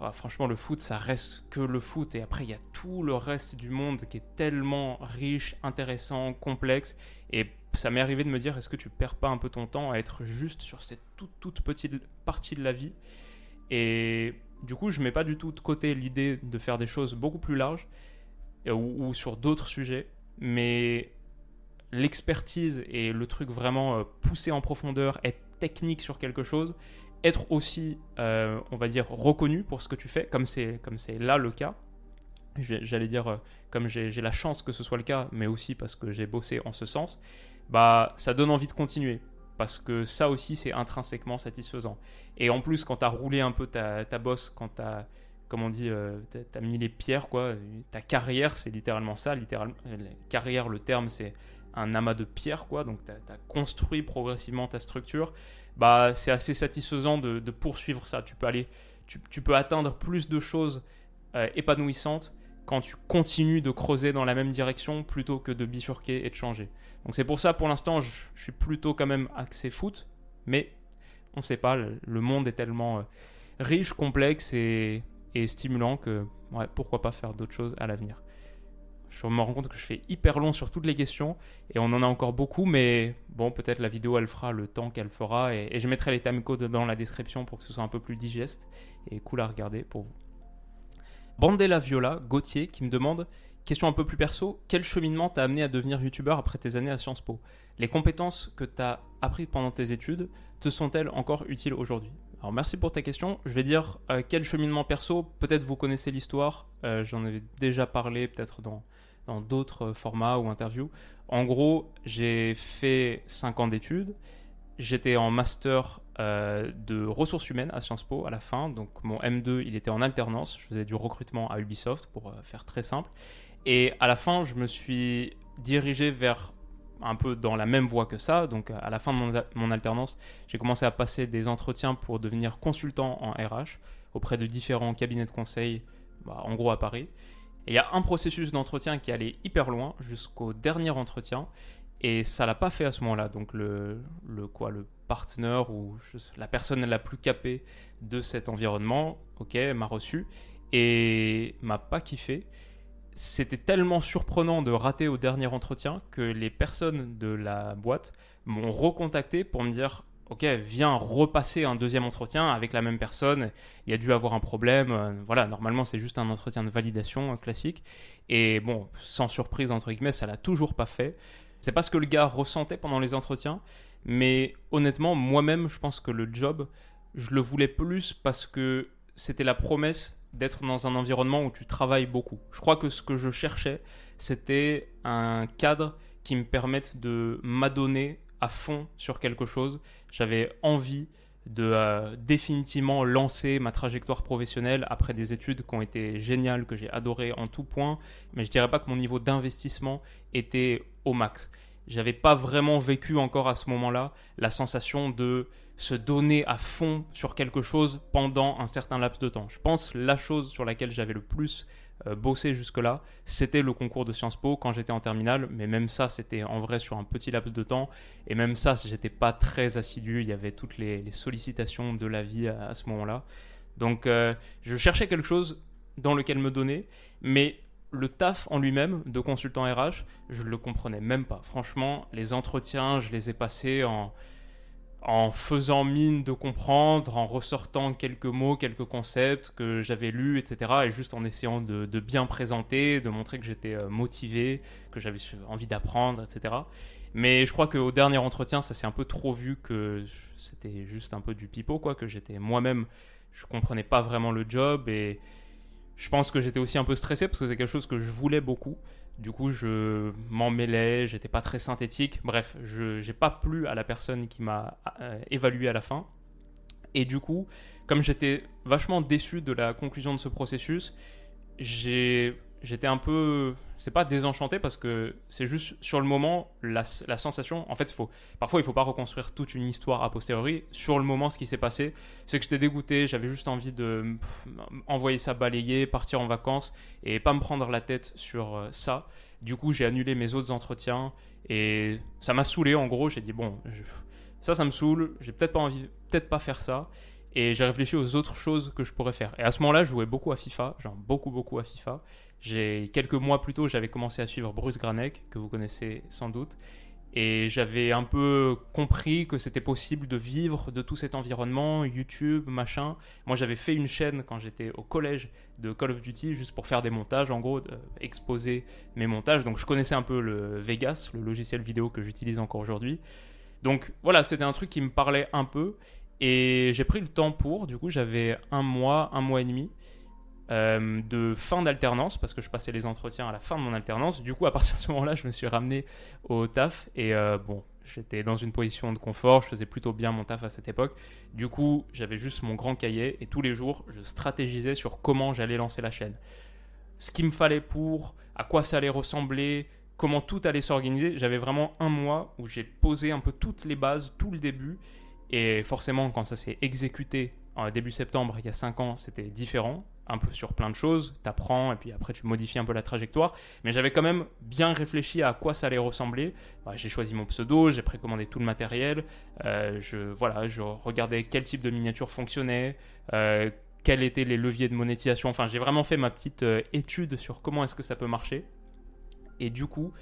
ah, franchement, le foot, ça reste que le foot, et après, il y a tout le reste du monde qui est tellement riche, intéressant, complexe, et ça m'est arrivé de me dire, est-ce que tu perds pas un peu ton temps à être juste sur cette toute, toute petite partie de la vie? Et du coup, je mets pas du tout de côté l'idée de faire des choses beaucoup plus larges ou, sur d'autres sujets, mais l'expertise et le truc vraiment euh, poussé en profondeur, être technique sur quelque chose, être aussi, euh, on va dire, reconnu pour ce que tu fais, comme c'est comme c'est là le cas. J'allais dire, euh, comme j'ai la chance que ce soit le cas, mais aussi parce que j'ai bossé en ce sens, bah ça donne envie de continuer parce que ça aussi c'est intrinsèquement satisfaisant. Et en plus quand tu as roulé un peu ta, bosse, quand tu as on dit, euh, mis les pierres, quoi. Ta carrière, c'est littéralement ça. Littéralement, carrière, le terme, c'est un amas de pierres, quoi. Donc, tu as, construit progressivement ta structure. Bah, c'est assez satisfaisant de, poursuivre ça. Tu peux aller, tu, peux atteindre plus de choses euh, épanouissantes quand tu continues de creuser dans la même direction plutôt que de bifurquer et de changer. Donc c'est pour ça, pour l'instant, je, suis plutôt quand même axé foot, mais on ne sait pas, le, monde est tellement euh, riche, complexe et, stimulant que pourquoi pas faire d'autres choses à l'avenir. Je me rends compte que je fais hyper long sur toutes les questions et on en a encore beaucoup, mais bon, peut-être la vidéo elle fera le temps qu'elle fera et, je mettrai les timecodes dans la description pour que ce soit un peu plus digeste et cool à regarder pour vous. Bandela Viola, Gauthier, qui me demande Question un peu plus perso, quel cheminement t'a amené à devenir youtubeur après tes années à Sciences Po? Les compétences que tu as apprises pendant tes études te sont-elles encore utiles aujourd'hui? Alors merci pour ta question. Je vais dire euh, quel cheminement perso, peut-être vous connaissez l'histoire, euh, j'en avais déjà parlé peut-être dans dans d'autres formats ou interviews. En gros, j'ai fait 5 ans d'études. J'étais en master euh, de ressources humaines à Sciences Po à la fin. Donc mon M2, il était en alternance. Je faisais du recrutement à Ubisoft pour faire très simple. Et à la fin, je me suis dirigé vers un peu dans la même voie que ça. Donc à la fin de mon, alternance, j'ai commencé à passer des entretiens pour devenir consultant en RH auprès de différents cabinets de conseil, bah, en gros à Paris. Et il y a un processus d'entretien qui allait hyper loin jusqu'au dernier entretien. Et ça l'a pas fait à ce moment-là. Donc le, le, quoi, le partenaire ou la personne la plus capée de cet environnement, ok, m'a reçu et m'a pas kiffé c'était tellement surprenant de rater au dernier entretien que les personnes de la boîte m'ont recontacté pour me dire Ok, viens repasser un deuxième entretien avec la même personne. Il y a dû avoir un problème. Euh, voilà, normalement, c'est juste un entretien de validation euh, classique. Et bon, sans surprise, entre guillemets, ça l'a toujours pas fait. C'est pas ce que le gars ressentait pendant les entretiens. Mais honnêtement, moi-même, je pense que le job, je le voulais plus parce que c'était la promesse d'être dans un environnement où tu travailles beaucoup. Je crois que ce que je cherchais, c'était un cadre qui me permette de m'adonner à fond sur quelque chose. J'avais envie de euh, définitivement lancer ma trajectoire professionnelle après des études qui ont été géniales, que j'ai adoré en tout point, mais je dirais pas que mon niveau d'investissement était au max. J'avais pas vraiment vécu encore à ce moment-là la sensation de se donner à fond sur quelque chose pendant un certain laps de temps. Je pense la chose sur laquelle j'avais le plus bossé jusque-là, c'était le concours de Sciences Po quand j'étais en terminale, mais même ça, c'était en vrai sur un petit laps de temps, et même ça, j'étais pas très assidu, il y avait toutes les, sollicitations de la vie à, ce moment-là. Donc, euh, je cherchais quelque chose dans lequel me donner, mais le taf en lui-même de consultant RH, je le comprenais même pas. Franchement, les entretiens, je les ai passés en en faisant mine de comprendre, en ressortant quelques mots, quelques concepts que j'avais lus, etc. Et juste en essayant de, bien présenter, de montrer que j'étais euh, motivé, que j'avais envie d'apprendre, etc. Mais je crois qu'au dernier entretien, ça s'est un peu trop vu que c'était juste un peu du pipeau, quoi, que j'étais moi-même, je comprenais pas vraiment le job et je pense que j'étais aussi un peu stressé parce que c'est quelque chose que je voulais beaucoup. Du coup, je m'en mêlais, j'étais pas très synthétique. Bref, je n'ai pas plu à la personne qui m'a euh, évalué à la fin. Et du coup, comme j'étais vachement déçu de la conclusion de ce processus, j'ai j'étais un peu c'est pas désenchanté parce que c'est juste sur le moment la, sensation en fait faut parfois il faut pas reconstruire toute une histoire a posteriori. Sur le moment ce qui s'est passé c'est que j'étais dégoûté j'avais juste envie de envoyer ça balayer partir en vacances et pas me prendre la tête sur euh, ça. Du coup j'ai annulé mes autres entretiens et ça m'a saoulé en gros. J'ai dit bon ça ça me saoule j'ai peut-être pas envie peut-être pas faire ça et j'ai réfléchi aux autres choses que je pourrais faire. Et à ce moment-là, je jouais beaucoup à FIFA, genre beaucoup, beaucoup à FIFA. J'ai quelques mois plus tôt, j'avais commencé à suivre Bruce Granek, que vous connaissez sans doute. Et j'avais un peu compris que c'était possible de vivre de tout cet environnement, YouTube, machin. Moi, j'avais fait une chaîne quand j'étais au collège de Call of Duty, juste pour faire des montages, en gros, exposer mes montages. Donc, je connaissais un peu le Vegas, le logiciel vidéo que j'utilise encore aujourd'hui. Donc, voilà, c'était un truc qui me parlait un peu. Et j'ai pris le temps pour, du coup j'avais un mois, un mois et demi euh, de fin d'alternance, parce que je passais les entretiens à la fin de mon alternance. Du coup à partir de ce moment-là, je me suis ramené au taf et euh, bon, j'étais dans une position de confort, je faisais plutôt bien mon taf à cette époque. Du coup j'avais juste mon grand cahier et tous les jours je stratégisais sur comment j'allais lancer la chaîne. Ce qu'il me fallait pour, à quoi ça allait ressembler, comment tout allait s'organiser. J'avais vraiment un mois où j'ai posé un peu toutes les bases, tout le début et forcément, quand ça s'est exécuté en début septembre, il y a 5 ans, c'était différent. un peu sur plein de choses, tu apprends et puis après tu modifies un peu la trajectoire. Mais j'avais quand même bien réfléchi à quoi ça allait ressembler. Bah, j'ai choisi mon pseudo, j'ai précommandé tout le matériel. Euh, je, voilà, je regardais quel type de miniature fonctionnait, euh, quels étaient les leviers de monétisation. Enfin, j'ai vraiment fait ma petite euh, étude sur comment est-ce que ça peut marcher. Et du coup,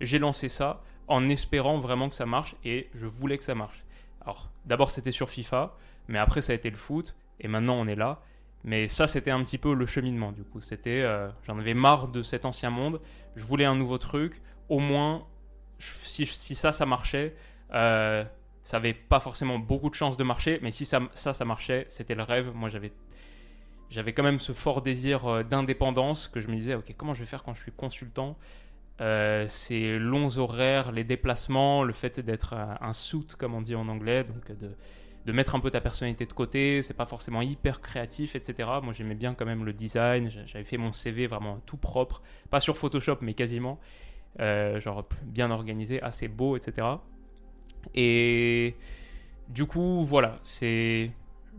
j'ai lancé ça en espérant vraiment que ça marche et je voulais que ça marche. Alors, d'abord, c'était sur FIFA, mais après, ça a été le foot et maintenant, on est là. Mais ça, c'était un petit peu le cheminement, du coup. C'était, euh, j'en avais marre de cet ancien monde. Je voulais un nouveau truc. Au moins, si, ça, ça marchait, euh, ça avait pas forcément beaucoup de chances de marcher. Mais si ça, ça, ça marchait, c'était le rêve. Moi, j'avais, j'avais quand même ce fort désir euh, d'indépendance que je me disais, ok, comment je vais faire quand je suis consultant? Ces longs horaires, les déplacements, le fait d'être un, un suit, comme on dit en anglais, donc de mettre un peu ta personnalité de côté, c'est pas forcément hyper créatif, etc. Moi j'aimais bien quand même le design, j'avais fait mon CV vraiment tout propre, pas sur Photoshop mais quasiment, euh, genre bien organisé, assez beau, etc. Et du coup voilà, c'est,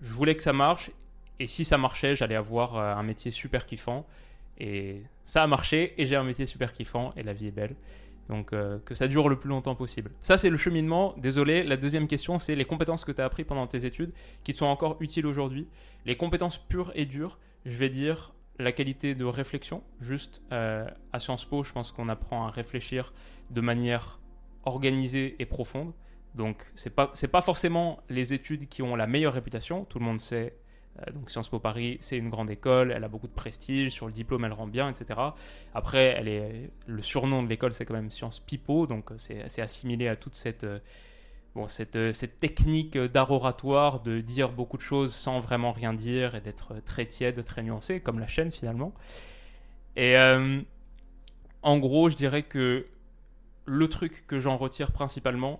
je voulais que ça marche et si ça marchait, j'allais avoir euh, un métier super kiffant et ça a marché et j'ai un métier super kiffant et la vie est belle. Donc euh, que ça dure le plus longtemps possible. Ça c'est le cheminement. Désolé, la deuxième question c'est les compétences que tu as appris pendant tes études qui te sont encore utiles aujourd'hui. Les compétences pures et dures, je vais dire la qualité de réflexion. Juste euh, à Sciences Po, je pense qu'on apprend à réfléchir de manière organisée et profonde. Donc c'est pas pas forcément les études qui ont la meilleure réputation. Tout le monde sait donc Sciences Po Paris, c'est une grande école, elle a beaucoup de prestige, sur le diplôme elle rend bien, etc. Après, elle est, le surnom de l'école c'est quand même Sciences Pipo, donc euh, c'est assimilé à toute cette, euh, bon, cette technique d'art oratoire de dire beaucoup de choses sans vraiment rien dire et d'être très tiède, très nuancé, comme la chaîne finalement. Et en gros, je dirais que le truc que j'en retire principalement,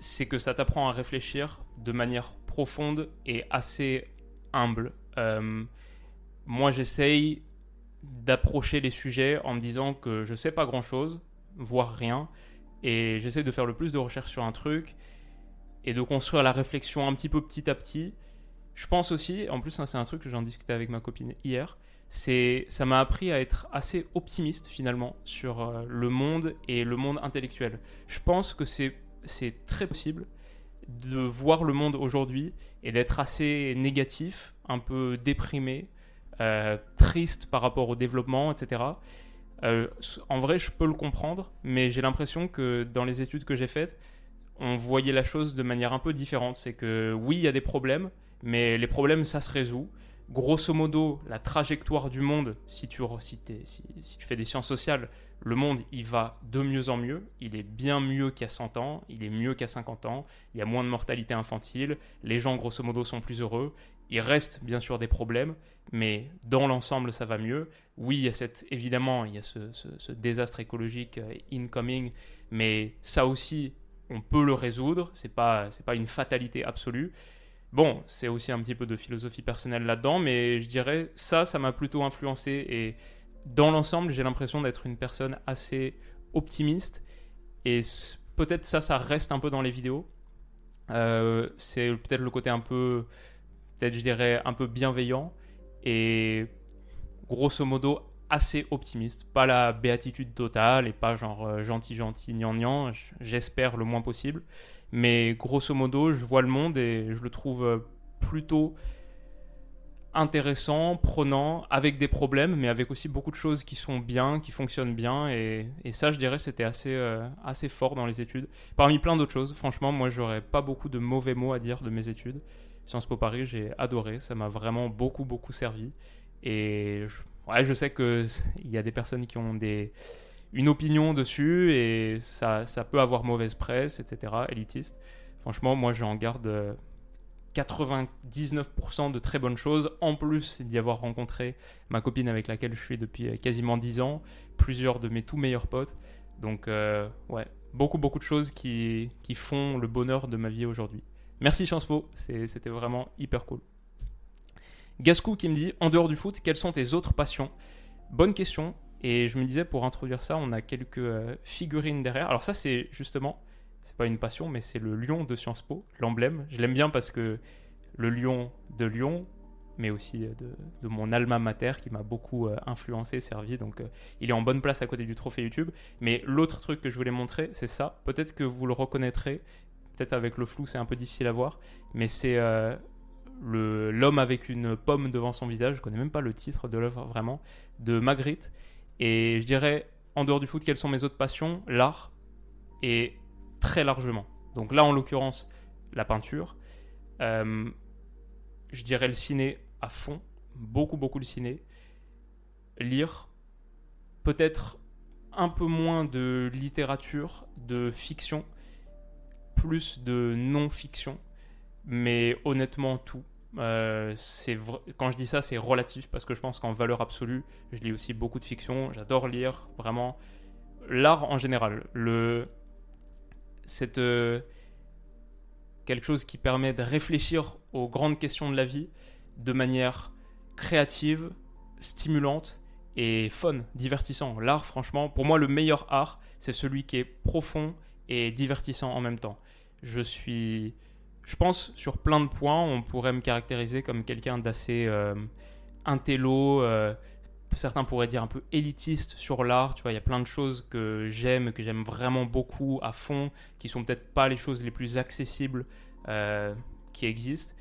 c'est que ça t'apprend à réfléchir de manière profonde et assez humble. Euh, moi, j'essaye d'approcher les sujets en me disant que je sais pas grand chose, voire rien, et j'essaie de faire le plus de recherches sur un truc et de construire la réflexion un petit peu petit à petit. Je pense aussi, en plus, c'est un truc que j'en discutais avec ma copine hier, c'est ça m'a appris à être assez optimiste finalement sur euh, le monde et le monde intellectuel. Je pense que c'est c'est très possible de voir le monde aujourd'hui et d'être assez négatif, un peu déprimé, euh, triste par rapport au développement, etc. Euh, en vrai, je peux le comprendre, mais j'ai l'impression que dans les études que j'ai faites, on voyait la chose de manière un peu différente. C'est que oui, il y a des problèmes, mais les problèmes, ça se résout. Grosso modo, la trajectoire du monde, si tu, si, si tu fais des sciences sociales, le monde, il va de mieux en mieux. Il est bien mieux a 100 ans, il est mieux qu'à 50 ans. Il y a moins de mortalité infantile. Les gens, grosso modo, sont plus heureux. Il reste bien sûr des problèmes, mais dans l'ensemble, ça va mieux. Oui, il y a cette, évidemment, il y a ce, désastre écologique euh, incoming, mais ça aussi, on peut le résoudre. C'est pas, c'est pas une fatalité absolue. Bon, c'est aussi un petit peu de philosophie personnelle là-dedans, mais je dirais ça, ça m'a plutôt influencé et dans l'ensemble, j'ai l'impression d'être une personne assez optimiste. Et peut-être ça, ça reste un peu dans les vidéos. Euh, c'est peut-être le côté un peu, peut-être je dirais, un peu bienveillant. Et grosso modo, assez optimiste. Pas la béatitude totale et pas genre euh, gentil, gentil, gnangnan. J'espère le moins possible. Mais grosso modo, je vois le monde et je le trouve euh, plutôt intéressant, prenant, avec des problèmes, mais avec aussi beaucoup de choses qui sont bien, qui fonctionnent bien. Et, ça, je dirais, c'était assez, euh, assez fort dans les études. Parmi plein d'autres choses, franchement, moi, j'aurais pas beaucoup de mauvais mots à dire de mes études. Sciences Po Paris, j'ai adoré. Ça m'a vraiment beaucoup, beaucoup servi. Et je, ouais, je sais qu'il y a des personnes qui ont des, une opinion dessus et ça, ça peut avoir mauvaise presse, etc., élitiste. Franchement, moi, j'en garde 99% de très bonnes choses, en plus d'y avoir rencontré ma copine avec laquelle je suis depuis euh, quasiment 10 ans, plusieurs de mes tout meilleurs potes. Donc euh, ouais, beaucoup beaucoup de choses qui, qui, font le bonheur de ma vie aujourd'hui. Merci Sciences Po, c'était vraiment hyper cool. Gascou qui me dit, en dehors du foot, quelles sont tes autres passions? Bonne question, et je me disais pour introduire ça, on a quelques euh, figurines derrière. Alors ça c'est justement c'est pas une passion, mais c'est le lion de Sciences Po, l'emblème. Je l'aime bien parce que le lion de Lyon, mais aussi de, de mon alma mater qui m'a beaucoup influencé, servi. Donc il est en bonne place à côté du trophée YouTube. Mais l'autre truc que je voulais montrer, c'est ça. Peut-être que vous le reconnaîtrez. Peut-être avec le flou, c'est un peu difficile à voir. Mais c'est l'homme avec une pomme devant son visage. Je connais même pas le titre de l'œuvre vraiment. De Magritte. Et je dirais, en dehors du foot, quelles sont mes autres passions? L'art. Et très largement. Donc là, en l'occurrence, la peinture. Euh, je dirais le ciné à fond, beaucoup, beaucoup le ciné. Lire, peut-être un peu moins de littérature, de fiction, plus de non-fiction, mais honnêtement tout. Euh, quand je dis ça, c'est relatif parce que je pense qu'en valeur absolue, je lis aussi beaucoup de fiction. J'adore lire vraiment l'art en général. Le, c'est euh, quelque chose qui permet de réfléchir aux grandes questions de la vie de manière créative, stimulante et fun, divertissant. L'art, franchement, pour moi, le meilleur art, c'est celui qui est profond et divertissant en même temps. Je suis, je pense, sur plein de points, on pourrait me caractériser comme quelqu'un d'assez euh, intello, euh, certains pourraient dire un peu élitiste sur l'art. Tu vois, il y a plein de choses que j'aime, que j'aime vraiment beaucoup à fond, qui sont peut-être pas les choses les plus accessibles euh, qui existent.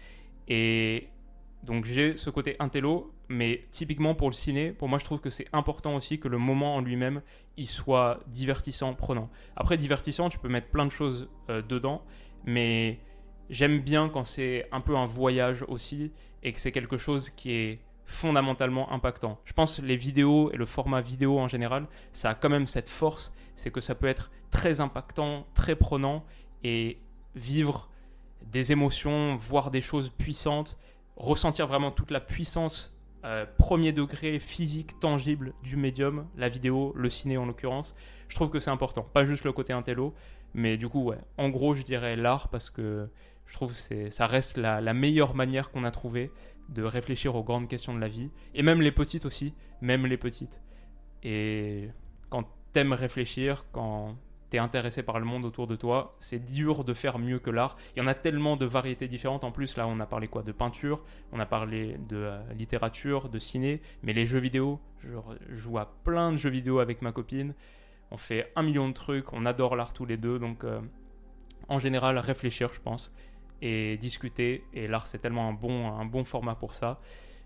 Et donc j'ai ce côté intello, mais typiquement pour le ciné, pour moi je trouve que c'est important aussi que le moment en lui-même, il soit divertissant, prenant. Après divertissant, tu peux mettre plein de choses euh, dedans, mais j'aime bien quand c'est un peu un voyage aussi et que c'est quelque chose qui est fondamentalement impactant. Je pense les vidéos et le format vidéo en général, ça a quand même cette force, c'est que ça peut être très impactant, très prenant et vivre des émotions, voir des choses puissantes, ressentir vraiment toute la puissance euh, premier degré physique, tangible du médium, la vidéo, le ciné en l'occurrence. Je trouve que c'est important, pas juste le côté intello, mais du coup, ouais, en gros, je dirais l'art parce que je trouve que ça reste la, la meilleure manière qu'on a trouvé de réfléchir aux grandes questions de la vie, et même les petites aussi, même les petites. Et quand t'aimes réfléchir, quand t'es intéressé par le monde autour de toi, c'est dur de faire mieux que l'art. Il y en a tellement de variétés différentes. En plus, là, on a parlé quoi De peinture, on a parlé de euh, littérature, de ciné, mais les jeux vidéo, je joue à plein de jeux vidéo avec ma copine. On fait un million de trucs, on adore l'art tous les deux, donc euh, en général, réfléchir, je pense et discuter. Et l'art, c'est tellement un bon, un bon format pour ça.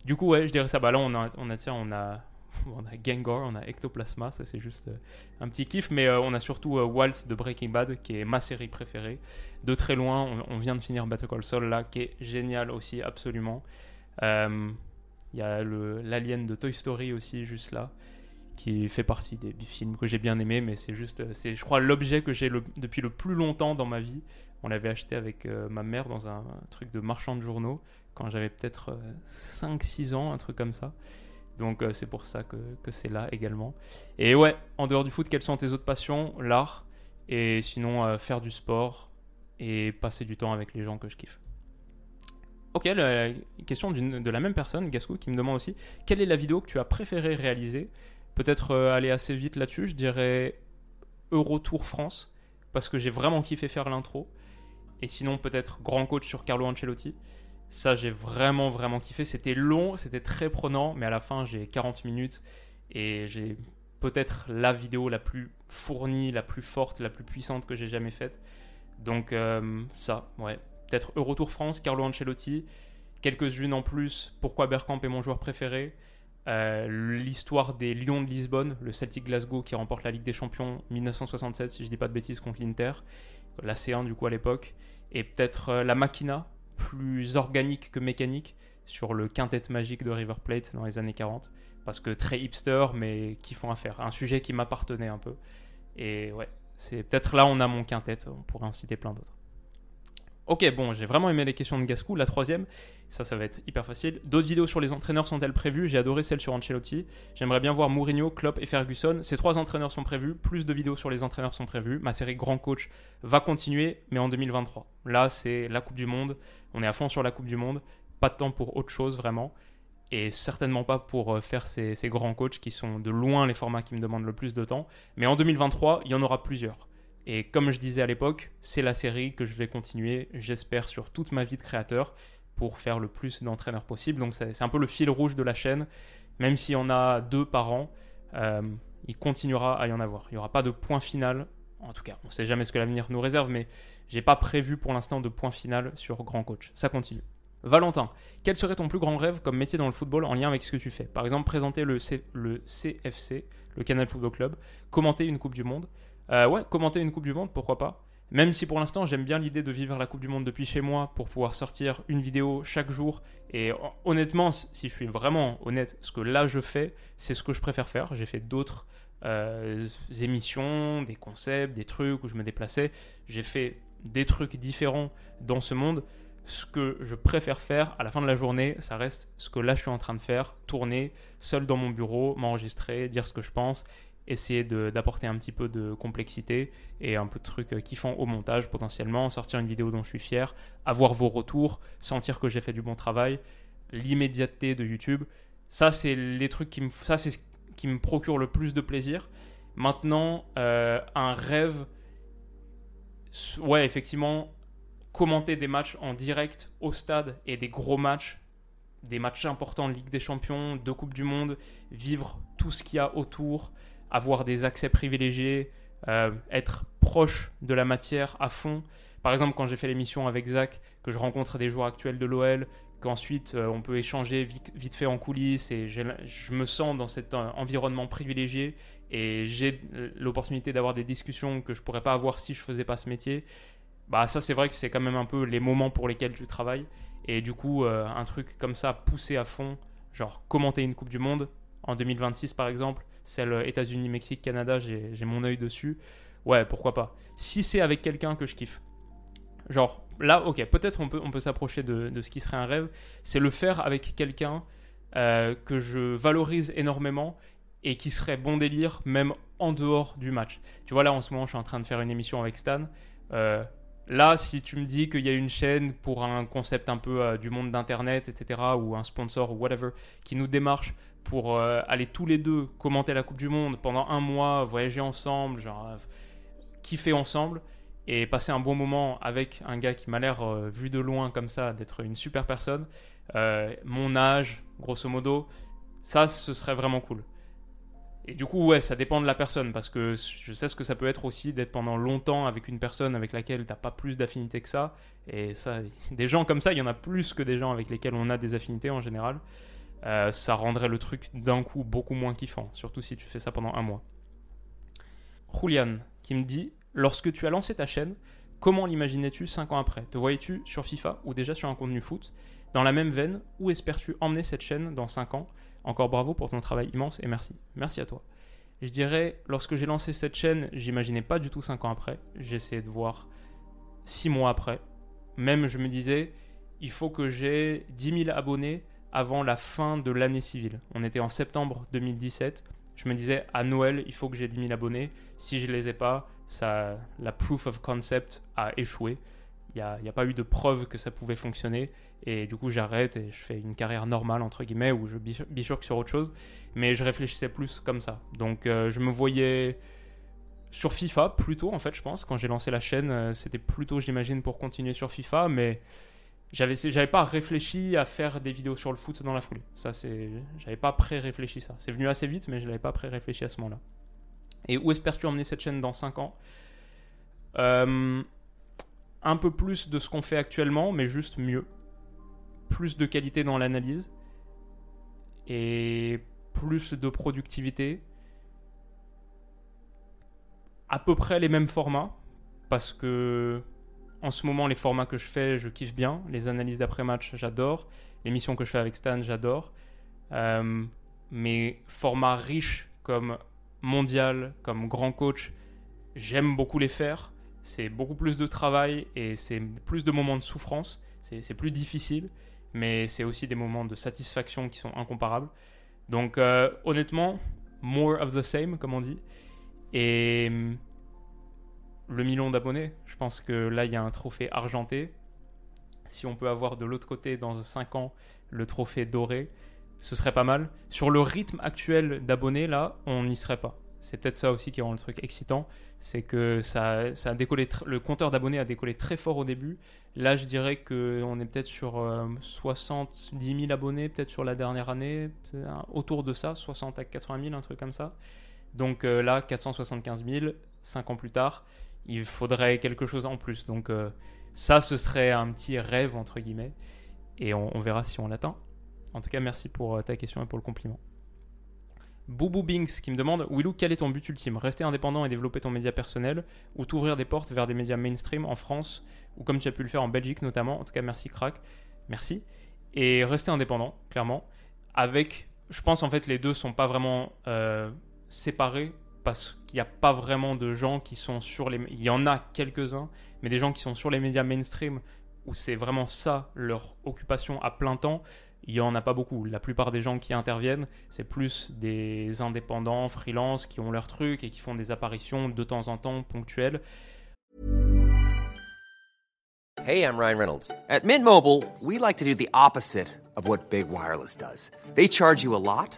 Du coup, ouais, je dirais ça. Bah là, on a, on a, tiens, on a, Gengar, on a Ectoplasma, ça c'est juste euh, un petit kiff. Mais euh, on a surtout euh, Walt de Breaking Bad, qui est ma série préférée. De très loin, on, vient de finir Better Call Saul là, qui est génial aussi, absolument. Il y a l'alien de Toy Story aussi, juste là qui fait partie des films que j'ai bien aimé, mais c'est juste, c'est, je crois, l'objet que j'ai depuis le plus longtemps dans ma vie. On l'avait acheté avec euh, ma mère dans un, truc de marchand de journaux quand j'avais peut-être 5-6 euh, ans, un truc comme ça. Donc euh, c'est pour ça que, c'est là également. Et ouais, en dehors du foot, quelles sont tes autres passions? L'art, et sinon faire du sport et passer du temps avec les gens que je kiffe. Ok, la, question de la même personne, Gasco, qui me demande aussi quelle est la vidéo que tu as préféré réaliser? Peut-être aller assez vite là-dessus, je dirais Eurotour France, parce que j'ai vraiment kiffé faire l'intro. Et sinon, peut-être grand coach sur Carlo Ancelotti. Ça, j'ai vraiment, vraiment kiffé. C'était long, c'était très prenant, mais à la fin, j'ai 40 minutes et j'ai peut-être la vidéo la plus fournie, la plus forte, la plus puissante que j'ai jamais faite. Donc, euh, ça, ouais. Peut-être Eurotour France, Carlo Ancelotti. Quelques-unes en plus. Pourquoi Bergkamp est mon joueur préféré? Euh, L'histoire des Lions de Lisbonne, le Celtic Glasgow qui remporte la Ligue des Champions 1967, si je dis pas de bêtises, contre l'Inter la C1 du coup à l'époque, et peut-être euh, la Machina, plus organique que mécanique, sur le quintet magique de River Plate dans les années 40, parce que très hipster, mais qui font affaire. Un sujet qui m'appartenait un peu. Et ouais, c'est peut-être là on a mon quintet, on pourrait en citer plein d'autres. Ok, bon, j'ai vraiment aimé les questions de Gascou. La troisième, ça, ça va être hyper facile. D'autres vidéos sur les entraîneurs sont-elles prévues? J'ai adoré celle sur Ancelotti. J'aimerais bien voir Mourinho, Klopp et Ferguson. Ces trois entraîneurs sont prévus. Plus de vidéos sur les entraîneurs sont prévues. Ma série Grand Coach va continuer, mais en 2023. Là, c'est la Coupe du Monde. On est à fond sur la Coupe du Monde. Pas de temps pour autre chose, vraiment. Et certainement pas pour euh, faire ces, ces grands coachs qui sont de loin les formats qui me demandent le plus de temps. Mais en 2023, il y en aura plusieurs. Et comme je disais à l'époque, c'est la série que je vais continuer, j'espère, sur toute ma vie de créateur. pour faire le plus d'entraîneurs possible. Donc c'est un peu le fil rouge de la chaîne. Même s'il y en a deux par an, euh, il continuera à y en avoir. Il n'y aura pas de point final. En tout cas, on ne sait jamais ce que l'avenir nous réserve, mais j'ai pas prévu pour l'instant de point final sur Grand Coach. Ça continue. Valentin, quel serait ton plus grand rêve comme métier dans le football en lien avec ce que tu fais? Par exemple, présenter le, le CFC, le Canal Football Club, commenter une Coupe du Monde. Euh, ouais, commenter une Coupe du Monde, pourquoi pas même si pour l'instant j'aime bien l'idée de vivre la Coupe du Monde depuis chez moi pour pouvoir sortir une vidéo chaque jour. Et honnêtement, si je suis vraiment honnête, ce que là je fais, c'est ce que je préfère faire. J'ai fait d'autres euh, émissions, des concepts, des trucs où je me déplaçais. J'ai fait des trucs différents dans ce monde. Ce que je préfère faire à la fin de la journée, ça reste ce que là je suis en train de faire, tourner seul dans mon bureau, m'enregistrer, dire ce que je pense essayer d'apporter un petit peu de complexité et un peu de trucs euh, kiffants au montage potentiellement, sortir une vidéo dont je suis fier, avoir vos retours, sentir que j'ai fait du bon travail, l'immédiateté de YouTube. Ça, c'est les trucs qui me, ça, ce qui me procure le plus de plaisir. Maintenant, euh, un rêve, ouais, effectivement, commenter des matchs en direct au stade et des gros matchs, des matchs importants Ligue des Champions, de Coupe du Monde, vivre tout ce qu'il y a autour, avoir des accès privilégiés, euh, être proche de la matière à fond. Par exemple, quand j'ai fait l'émission avec Zach, que je rencontre des joueurs actuels de l'OL, qu'ensuite euh, on peut échanger vite, fait en coulisses et je me sens dans cet euh, environnement privilégié et j'ai l'opportunité d'avoir des discussions que je pourrais pas avoir si je faisais pas ce métier. Bah ça c'est vrai que c'est quand même un peu les moments pour lesquels tu travailles et du coup un truc comme ça poussé à fond, genre commenter une Coupe du Monde en 2026 par exemple, celle États-Unis, Mexique, Canada, j'ai mon œil dessus. Ouais, pourquoi pas. Si c'est avec quelqu'un que je kiffe. Genre, là, ok, peut-être on peut, s'approcher de, ce qui serait un rêve. C'est le faire avec quelqu'un euh, que je valorise énormément et qui serait bon délire, même en dehors du match. Tu vois, là, en ce moment, je suis en train de faire une émission avec Stan. Euh, là, si tu me dis qu'il y a une chaîne pour un concept un peu euh, du monde d'Internet, etc., ou un sponsor ou whatever, qui nous démarche pour euh, aller tous les deux commenter la Coupe du Monde pendant un mois, voyager ensemble, genre euh, kiffer ensemble et passer un bon moment avec un gars qui m'a l'air euh, vu de loin comme ça d'être une super personne. mon âge, grosso modo, ça, ce serait vraiment cool. Et du coup, ouais, ça dépend de la personne parce que je sais ce que ça peut être aussi d'être pendant longtemps avec une personne avec laquelle tu n'as pas plus d'affinité que ça. Et ça, des gens comme ça, il y en a plus que des gens avec lesquels on a des affinités en général. Euh, ça rendrait le truc d'un coup beaucoup moins kiffant, surtout si tu fais ça pendant un mois. Julian qui me dit Lorsque tu as lancé ta chaîne, comment l'imaginais-tu 5 ans après? Te voyais-tu sur FIFA ou déjà sur un contenu foot? Dans la même veine, où espères-tu emmener cette chaîne dans 5 ans? Encore bravo pour ton travail immense et merci. Merci à toi. Je dirais, lorsque j'ai lancé cette chaîne, j'imaginais pas du tout 5 ans après. J'essayais de voir 6 mois après. Même je me disais, il faut que j'ai 10 000 abonnés avant la fin de l'année civile. On était en septembre 2017. Je me disais, à Noël, il faut que j'ai 10 000 abonnés. Si je ne les ai pas, ça, la proof of concept a échoué. Il n'y a, a, pas eu de preuve que ça pouvait fonctionner. Et du coup, j'arrête et je fais une carrière normale, entre guillemets, où je bifurque sur autre chose. Mais je réfléchissais plus comme ça. Donc, euh, je me voyais sur FIFA plutôt, en fait, je pense. Quand j'ai lancé la chaîne, euh, c'était plutôt, j'imagine, pour continuer sur FIFA. Mais j'avais pas réfléchi à faire des vidéos sur le foot dans la foulée. Ça j'avais pas pré-réfléchi ça. C'est venu assez vite mais je l'avais pas pré-réfléchi à ce moment-là. Et où espères-tu emmener cette chaîne dans 5 ans? Euh, Un peu plus de ce qu'on fait actuellement mais juste mieux. Plus de qualité dans l'analyse et plus de productivité. À peu près les mêmes formats parce que en ce moment, les formats que je fais, je kiffe bien. Les analyses d'après-match, j'adore. Les missions que je fais avec Stan, j'adore. Euh, mais formats riches comme mondial, comme grand coach, j'aime beaucoup les faire. C'est beaucoup plus de travail et c'est plus de moments de souffrance. C'est plus difficile, mais c'est aussi des moments de satisfaction qui sont incomparables. Donc euh, honnêtement, more of the same, comme on dit. Et le million d'abonnés. Je pense que là, il y a un trophée argenté. Si on peut avoir de l'autre côté, dans 5 ans, le trophée doré, ce serait pas mal. Sur le rythme actuel d'abonnés, là, on n'y serait pas. c'est peut-être ça aussi qui rend le truc excitant, c'est que ça, a décollé le compteur d'abonnés a décollé très fort au début. Là, je dirais qu'on est peut-être sur 70 euh, 000 abonnés, peut-être sur la dernière année, autour de ça, 60 à 80 000, un truc comme ça. Donc euh, là, 475 000, 5 ans plus tard, il faudrait quelque chose en plus. Donc euh, ça, ce serait un petit rêve, entre guillemets, et on, verra si on l'atteint. En tout cas, merci pour ta question et pour le compliment. Boubou Binks qui me demande Willou, quel est ton but ultime? Rester indépendant et développer ton média personnel ou t'ouvrir des portes vers des médias mainstream en France ou comme tu as pu le faire en Belgique notamment? En tout cas, merci Crack. Merci. Et rester indépendant, clairement. Avec, je pense en fait, les deux sont pas vraiment euh, séparés parce qu'il n'y a pas vraiment de gens qui sont sur les. Il y en a quelques-uns, mais des gens qui sont sur les médias mainstream où c'est vraiment ça leur occupation à plein temps il n'y en a pas beaucoup. La plupart des gens qui interviennent, c'est plus des indépendants, freelance, qui ont leur truc et qui font des apparitions de temps en temps ponctuelles. Hey, I'm Ryan Reynolds. At Mint Mobile, we like to do the opposite of what Big Wireless does. They charge you a lot,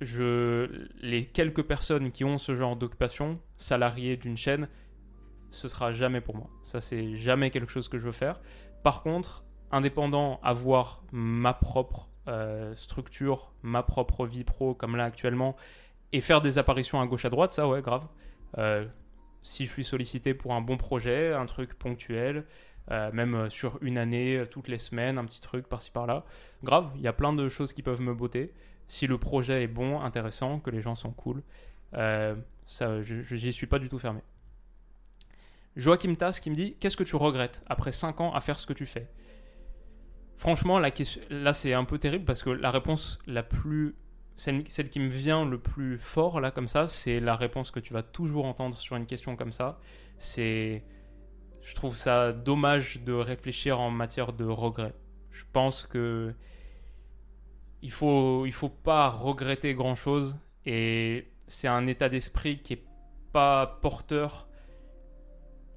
je, les quelques personnes qui ont ce genre d'occupation, salariés d'une chaîne, ce sera jamais pour moi. Ça, c'est jamais quelque chose que je veux faire. Par contre, indépendant, avoir ma propre euh, structure, ma propre vie pro comme là actuellement, et faire des apparitions à gauche à droite, ça ouais, grave. Euh, si je suis sollicité pour un bon projet, un truc ponctuel, euh, même sur une année, toutes les semaines, un petit truc par-ci par-là, grave, il y a plein de choses qui peuvent me botter. Si le projet est bon, intéressant, que les gens sont cool, ça, j'y suis pas du tout fermé. Joachim Tass qui me dit Qu'est-ce que tu regrettes après 5 ans à faire ce que tu fais? Franchement, la question, là, c'est un peu terrible parce que la réponse la plus. Celle, qui me vient le plus fort, là, comme ça, c'est la réponse que tu vas toujours entendre sur une question comme ça. C'est. Je trouve ça dommage de réfléchir en matière de regret. Je pense que. Il faut, il faut pas regretter grand chose et c'est un état d'esprit qui est pas porteur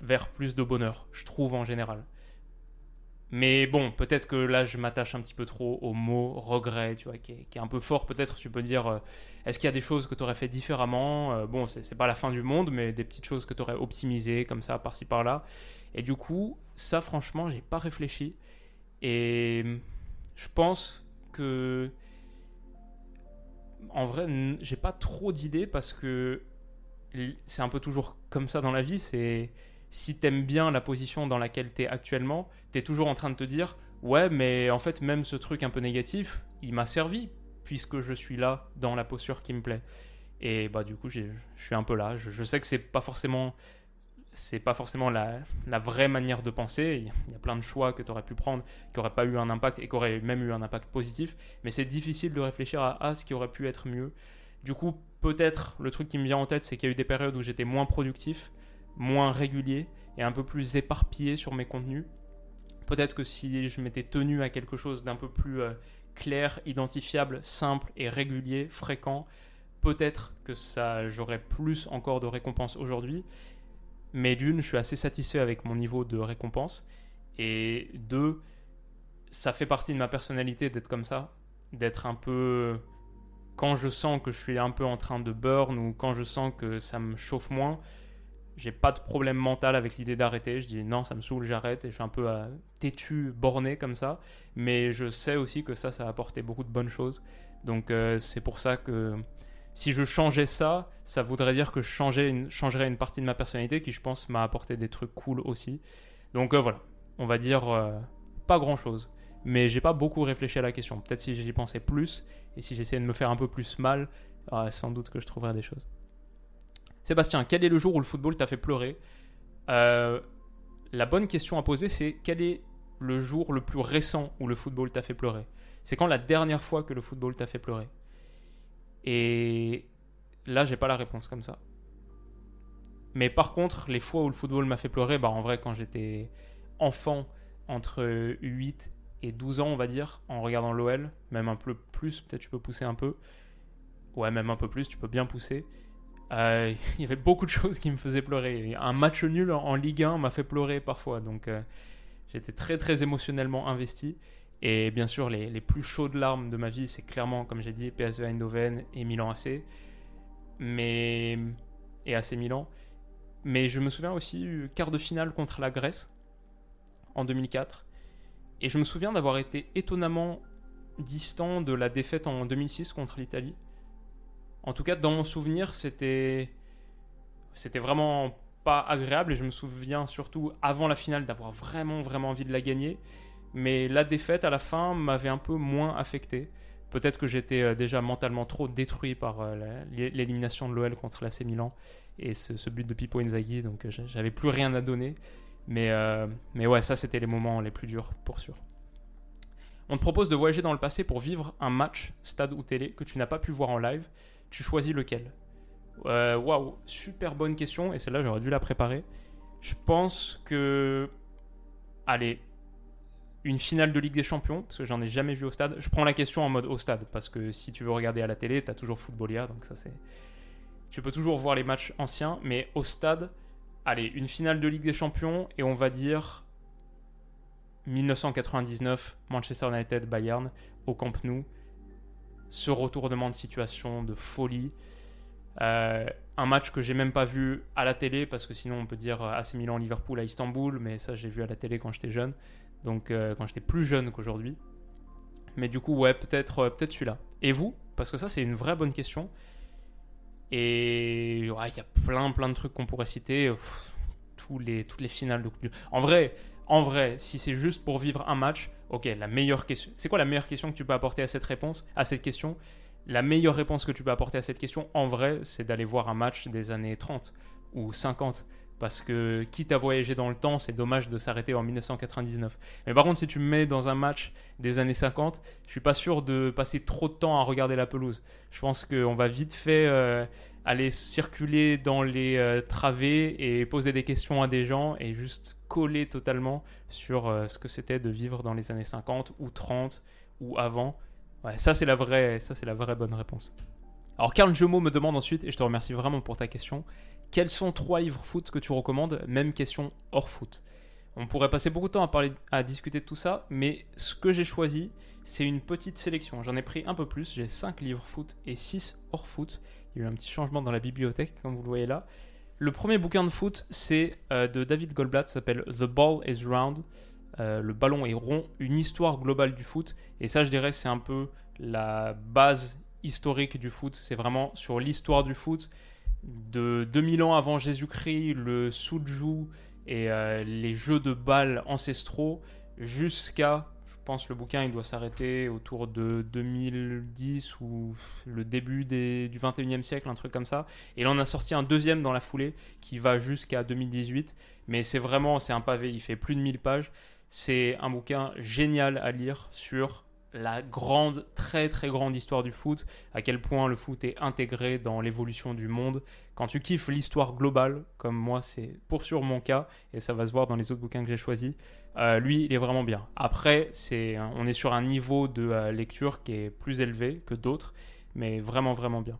vers plus de bonheur, je trouve en général. Mais bon, peut-être que là, je m'attache un petit peu trop au mot regret, tu vois, qui est, un peu fort. Peut-être, tu peux dire, euh, est-ce qu'il y a des choses que tu aurais fait différemment? Euh, Bon, c'est pas la fin du monde, mais des petites choses que tu aurais optimisées, comme ça, par-ci, par-là. Et du coup, ça, franchement, j'ai pas réfléchi. Et je pense que. En vrai, j'ai pas trop d'idées parce que c'est un peu toujours comme ça dans la vie. C'est si t'aimes bien la position dans laquelle t'es actuellement, t'es toujours en train de te dire ouais, mais en fait, même ce truc un peu négatif, il m'a servi puisque je suis là dans la posture qui me plaît. Et bah du coup, je suis un peu là. Je, sais que c'est pas forcément c'est pas forcément la, vraie manière de penser. Il y a plein de choix que tu aurais pu prendre qui n'auraient pas eu un impact et qui auraient même eu un impact positif. Mais c'est difficile de réfléchir à, à, ce qui aurait pu être mieux. Du coup, peut-être le truc qui me vient en tête, c'est qu'il y a eu des périodes où j'étais moins productif moins régulier et un peu plus éparpillé sur mes contenus. Peut-être que si je m'étais tenu à quelque chose d'un peu plus euh, clair, identifiable, simple et régulier, fréquent, peut-être que ça j'aurais plus encore de récompenses aujourd'hui. Mais d'une, je suis assez satisfait avec mon niveau de récompense. Et deux, ça fait partie de ma personnalité d'être comme ça, d'être un peu quand je sens que je suis un peu en train de burn ou quand je sens que ça me chauffe moins, j'ai pas de problème mental avec l'idée d'arrêter. Je dis non, ça me saoule, j'arrête. Et je suis un peu euh, têtu, borné comme ça. Mais je sais aussi que ça, ça a apporté beaucoup de bonnes choses. Donc euh, c'est pour ça que si je changeais ça, ça voudrait dire que je changerais une partie de ma personnalité qui, je pense, m'a apporté des trucs cool aussi. Donc euh, voilà, on va dire pas grand chose. Mais j'ai pas beaucoup réfléchi à la question. Peut-être si j'y pensais plus et si j'essayais de me faire un peu plus mal, sans doute que je trouverais des choses. Sébastien, quel est le jour où le football t'a fait pleurer? Euh, La bonne question à poser, c'est quel est le jour le plus récent où le football t'a fait pleurer? C'est quand la dernière fois que le football t'a fait pleurer? Et là, j'ai pas la réponse comme ça. Mais par contre, les fois où le football m'a fait pleurer, bah en vrai, quand j'étais enfant, entre 8 et 12 ans, on va dire, en regardant l'OL, même un peu plus, peut-être tu peux pousser un peu. Ouais, même un peu plus, tu peux bien pousser. Euh, il y avait beaucoup de choses qui me faisaient pleurer. Un match nul en, Ligue 1 m'a fait pleurer parfois, donc euh, j'étais très très émotionnellement investi. Et bien sûr, les, plus chaudes larmes de ma vie, c'est clairement, comme j'ai dit, PSV Eindhoven et Milan AC. Mais... Et AC Milan. Mais je me souviens aussi quart de finale contre la Grèce en 2004. Et je me souviens d'avoir été étonnamment distant de la défaite en 2006 contre l'Italie. En tout cas, dans mon souvenir, c'était c'était vraiment pas agréable et je me souviens surtout avant la finale d'avoir vraiment vraiment envie de la gagner. Mais la défaite à la fin m'avait un peu moins affecté. Peut-être que j'étais euh, déjà mentalement trop détruit par euh, l'élimination de l'OL contre l'AC Milan et ce, but de Pipo Inzaghi, donc euh, j'avais plus rien à donner. Mais, mais ouais, ça c'était les moments les plus durs pour sûr. On te propose de voyager dans le passé pour vivre un match, stade ou télé, que tu n'as pas pu voir en live. Tu choisis lequel? Waouh, super bonne question, et celle-là j'aurais dû la préparer. Je pense que. Allez, une finale de Ligue des Champions, parce que j'en ai jamais vu au stade. Je prends la question en mode au stade, parce que si tu veux regarder à la télé, tu as toujours Footballia, donc ça c'est. Tu peux toujours voir les matchs anciens, mais au stade, allez, une finale de Ligue des Champions, et on va dire 1999, Manchester United, Bayern, au Camp Nou. Ce retournement de situation de folie. Euh, un match que j'ai même pas vu à la télé, parce que sinon on peut dire AC Milan, Liverpool à Istanbul, mais ça j'ai vu à la télé quand j'étais jeune donc euh, quand j'étais plus jeune qu'aujourd'hui. Mais du coup, ouais, peut-être euh, peut-être celui-là. Et vous? Parce que ça, c'est une vraie bonne question. Et il y a plein plein de trucs qu'on pourrait citer. tous les, toutes les finales de Coupe du En vrai, en vrai, si c'est juste pour vivre un match, ok, la meilleure question. C'est quoi la meilleure question que tu peux apporter à cette réponse, à cette question? La meilleure réponse que tu peux apporter à cette question, en vrai, c'est d'aller voir un match des années 30 ou 50 parce que quitte à voyager dans le temps, c'est dommage de s'arrêter en 1999. Mais par contre, si tu me mets dans un match des années 50, je suis pas sûr de passer trop de temps à regarder la pelouse. Je pense qu'on va vite fait euh, aller circuler dans les euh, travées et poser des questions à des gens et juste coller totalement sur euh, ce que c'était de vivre dans les années 50 ou 30 ou avant. Ça c'est la vraie, ça c'est la vraie bonne réponse. Alors Karl Jomo me demande ensuite, et je te remercie vraiment pour ta question, quels sont trois livres foot que tu recommandes? Même question hors foot. On pourrait passer beaucoup de temps à, parler, à discuter de tout ça, mais ce que j'ai choisi, c'est une petite sélection. J'en ai pris un peu plus, j'ai 5 livres foot et 6 hors foot. Il y a eu un petit changement dans la bibliothèque, comme vous le voyez là. Le premier bouquin de foot, c'est euh, de David Goldblatt, s'appelle The Ball is Round. Euh, le ballon est rond, une histoire globale du foot. Et ça, je dirais, c'est un peu la base historique du foot. C'est vraiment sur l'histoire du foot de 2000 ans avant Jésus-Christ, le soujou et euh, les jeux de balles ancestraux, jusqu'à, je pense, le bouquin il doit s'arrêter autour de 2010 ou le début du 21e siècle, un truc comme ça. Et là, on a sorti un deuxième dans la foulée qui va jusqu'à 2018. Mais c'est vraiment, c'est un pavé, il fait plus de 1000 pages. C'est un bouquin génial à lire sur la grande, très très grande histoire du foot, à quel point le foot est intégré dans l'évolution du monde. Quand tu kiffes l'histoire globale, comme moi c'est pour sûr mon cas, et ça va se voir dans les autres bouquins que j'ai choisis, euh, lui il est vraiment bien. Après, on est sur un niveau de euh, lecture qui est plus élevé que d'autres, mais vraiment vraiment bien.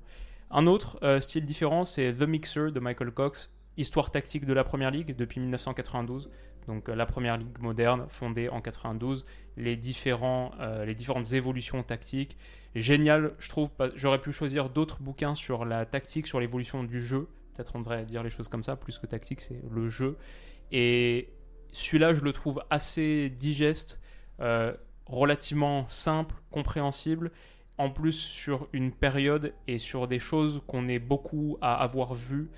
Un autre euh, style différent, c'est The Mixer de Michael Cox, histoire tactique de la Première Ligue depuis 1992 donc la première ligue moderne fondée en 92, les, différents, euh, les différentes évolutions tactiques. Génial, je trouve, j'aurais pu choisir d'autres bouquins sur la tactique, sur l'évolution du jeu. Peut-être on devrait dire les choses comme ça, plus que tactique, c'est le jeu. Et celui-là, je le trouve assez digeste, euh, relativement simple, compréhensible, en plus sur une période et sur des choses qu'on est beaucoup à avoir vues,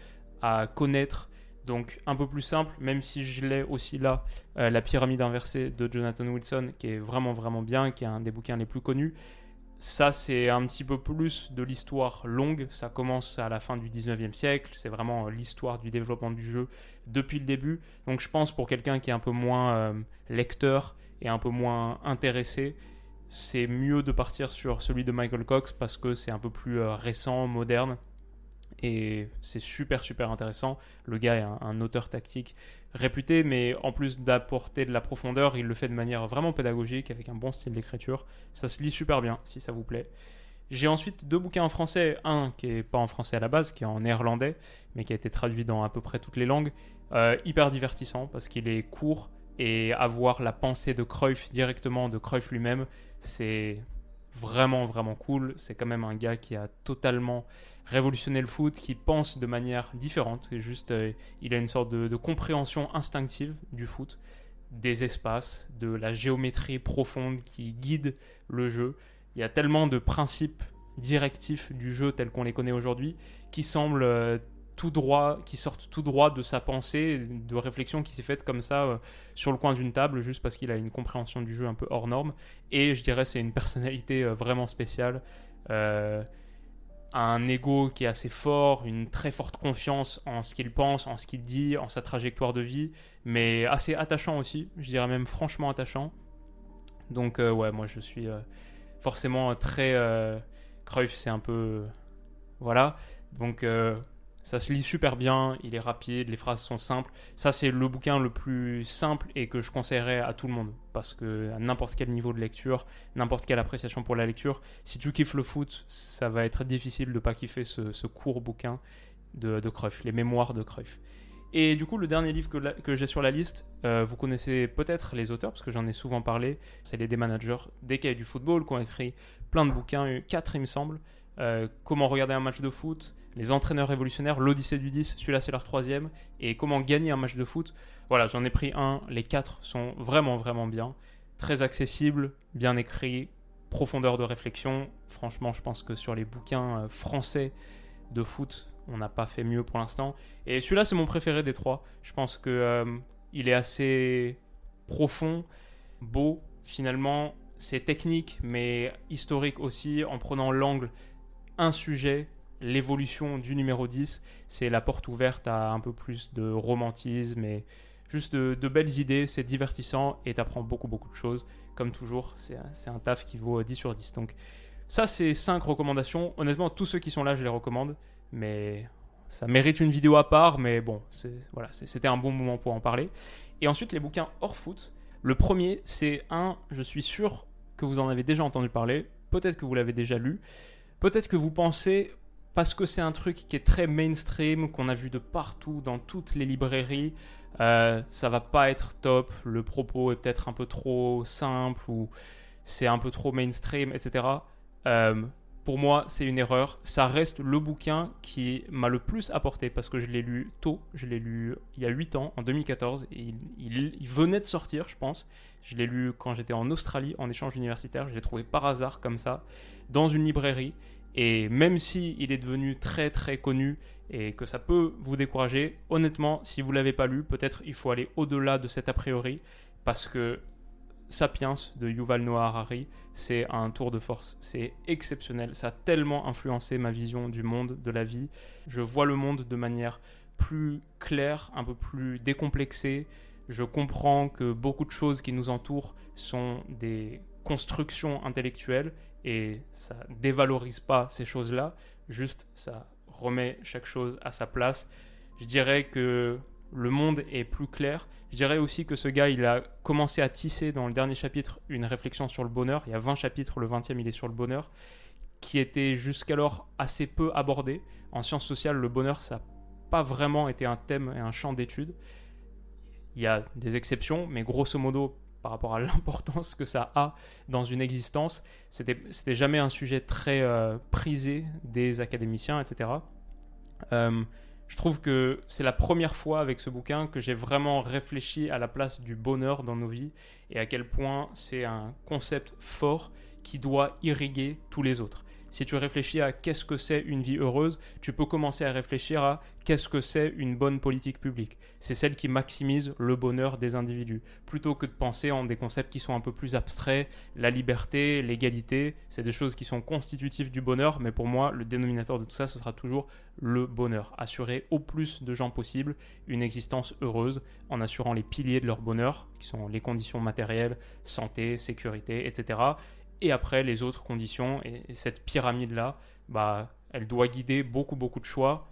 à connaître donc un peu plus simple, même si je l'ai aussi là, euh, La pyramide inversée de Jonathan Wilson, qui est vraiment vraiment bien, qui est un des bouquins les plus connus. Ça, c'est un petit peu plus de l'histoire longue. Ça commence à la fin du 19e siècle. C'est vraiment euh, l'histoire du développement du jeu depuis le début. Donc je pense pour quelqu'un qui est un peu moins euh, lecteur et un peu moins intéressé, c'est mieux de partir sur celui de Michael Cox parce que c'est un peu plus récent, moderne Et c'est super, super intéressant. Le gars est un, auteur tactique réputé, mais en plus d'apporter de la profondeur, il le fait de manière vraiment pédagogique, avec un bon style d'écriture. Ça se lit super bien, si ça vous plaît. J'ai ensuite deux bouquins en français. Un qui est pas en français à la base, qui est en néerlandais, mais qui a été traduit dans à peu près toutes les langues. Euh, hyper divertissant, parce qu'il est court, et avoir la pensée de Cruyff directement de Cruyff lui-même, c'est vraiment, vraiment cool. C'est quand même un gars qui a totalement révolutionné le foot, qui pense de manière différente. Et juste, euh, il a une sorte de, compréhension instinctive du foot, des espaces, de la géométrie profonde qui guide le jeu. Il y a tellement de principes directifs du jeu tel qu'on les connaît aujourd'hui qui semblent euh, tout droit, qui sortent tout droit de sa pensée, de réflexion qui s'est faite comme ça euh, sur le coin d'une table, juste parce qu'il a une compréhension du jeu un peu hors norme. Et je dirais c'est une personnalité euh, vraiment spéciale, euh, un ego qui est assez fort, une très forte confiance en ce qu'il pense, en ce qu'il dit, en sa trajectoire de vie, mais assez attachant aussi, je dirais même franchement attachant. Donc ouais, moi je suis forcément très Cruyff, c'est un peu voilà. Donc ça se lit super bien, il est rapide, les phrases sont simples. Ça, c'est le bouquin le plus simple et que je conseillerais à tout le monde. Parce que à n'importe quel niveau de lecture, n'importe quelle appréciation pour la lecture, si tu kiffes le foot, ça va être difficile de ne pas kiffer ce, court bouquin de, de Cruyff, les mémoires de Cruyff. Et du coup, le dernier livre que, j'ai sur la liste, euh, vous connaissez peut-être les auteurs, parce que j'en ai souvent parlé, c'est les des managers des cahiers du football qui ont écrit plein de bouquins, quatre il me semble. Euh, comment regarder un match de foot, les entraîneurs révolutionnaires, l'Odyssée du 10, celui-là c'est leur troisième, et comment gagner un match de foot? Voilà, j'en ai pris un, les quatre sont vraiment vraiment bien, très accessibles, bien écrits, profondeur de réflexion. Franchement, je pense que sur les bouquins euh, français de foot, on n'a pas fait mieux pour l'instant. Et celui-là c'est mon préféré des trois. Je pense que euh, il est assez profond, beau. Finalement, c'est technique, mais historique aussi, en prenant l'angle un sujet l'évolution du numéro 10, c'est la porte ouverte à un peu plus de romantisme et juste de, belles idées, c'est divertissant et t'apprends beaucoup beaucoup de choses. Comme toujours, c'est un, taf qui vaut 10 sur 10. Donc ça, c'est 5 recommandations. Honnêtement, tous ceux qui sont là, je les recommande. Mais ça mérite une vidéo à part, mais bon, voilà, c'était un bon moment pour en parler. Et ensuite, les bouquins hors foot. Le premier, c'est un, je suis sûr que vous en avez déjà entendu parler, peut-être que vous l'avez déjà lu, peut-être que vous pensez parce que c'est un truc qui est très mainstream, qu'on a vu de partout, dans toutes les librairies. Euh, ça va pas être top, le propos est peut-être un peu trop simple ou c'est un peu trop mainstream, etc. Euh, pour moi, c'est une erreur. Ça reste le bouquin qui m'a le plus apporté parce que je l'ai lu tôt. Je l'ai lu il y a 8 ans, en 2014. Et il, il venait de sortir, je pense. Je l'ai lu quand j'étais en Australie en échange universitaire. Je l'ai trouvé par hasard comme ça, dans une librairie. Et même si il est devenu très très connu et que ça peut vous décourager, honnêtement, si vous l'avez pas lu, peut-être il faut aller au-delà de cet a priori parce que Sapiens de Yuval Noah Harari, c'est un tour de force, c'est exceptionnel, ça a tellement influencé ma vision du monde, de la vie. Je vois le monde de manière plus claire, un peu plus décomplexée. Je comprends que beaucoup de choses qui nous entourent sont des constructions intellectuelles et ça dévalorise pas ces choses-là, juste ça remet chaque chose à sa place. Je dirais que le monde est plus clair. Je dirais aussi que ce gars, il a commencé à tisser dans le dernier chapitre une réflexion sur le bonheur. Il y a 20 chapitres, le 20e il est sur le bonheur, qui était jusqu'alors assez peu abordé. En sciences sociales, le bonheur, ça n'a pas vraiment été un thème et un champ d'étude. Il y a des exceptions, mais grosso modo, par rapport à l'importance que ça a dans une existence. C'était, jamais un sujet très euh, prisé des académiciens, etc. Euh, je trouve que c'est la première fois avec ce bouquin que j'ai vraiment réfléchi à la place du bonheur dans nos vies et à quel point c'est un concept fort qui doit irriguer tous les autres. Si tu réfléchis à qu'est-ce que c'est une vie heureuse, tu peux commencer à réfléchir à qu'est-ce que c'est une bonne politique publique. C'est celle qui maximise le bonheur des individus, plutôt que de penser en des concepts qui sont un peu plus abstraits, la liberté, l'égalité, c'est des choses qui sont constitutives du bonheur, mais pour moi, le dénominateur de tout ça, ce sera toujours le bonheur. Assurer au plus de gens possible une existence heureuse en assurant les piliers de leur bonheur, qui sont les conditions matérielles, santé, sécurité, etc et après les autres conditions. Et, cette pyramide-là, bah, elle doit guider beaucoup, beaucoup de choix,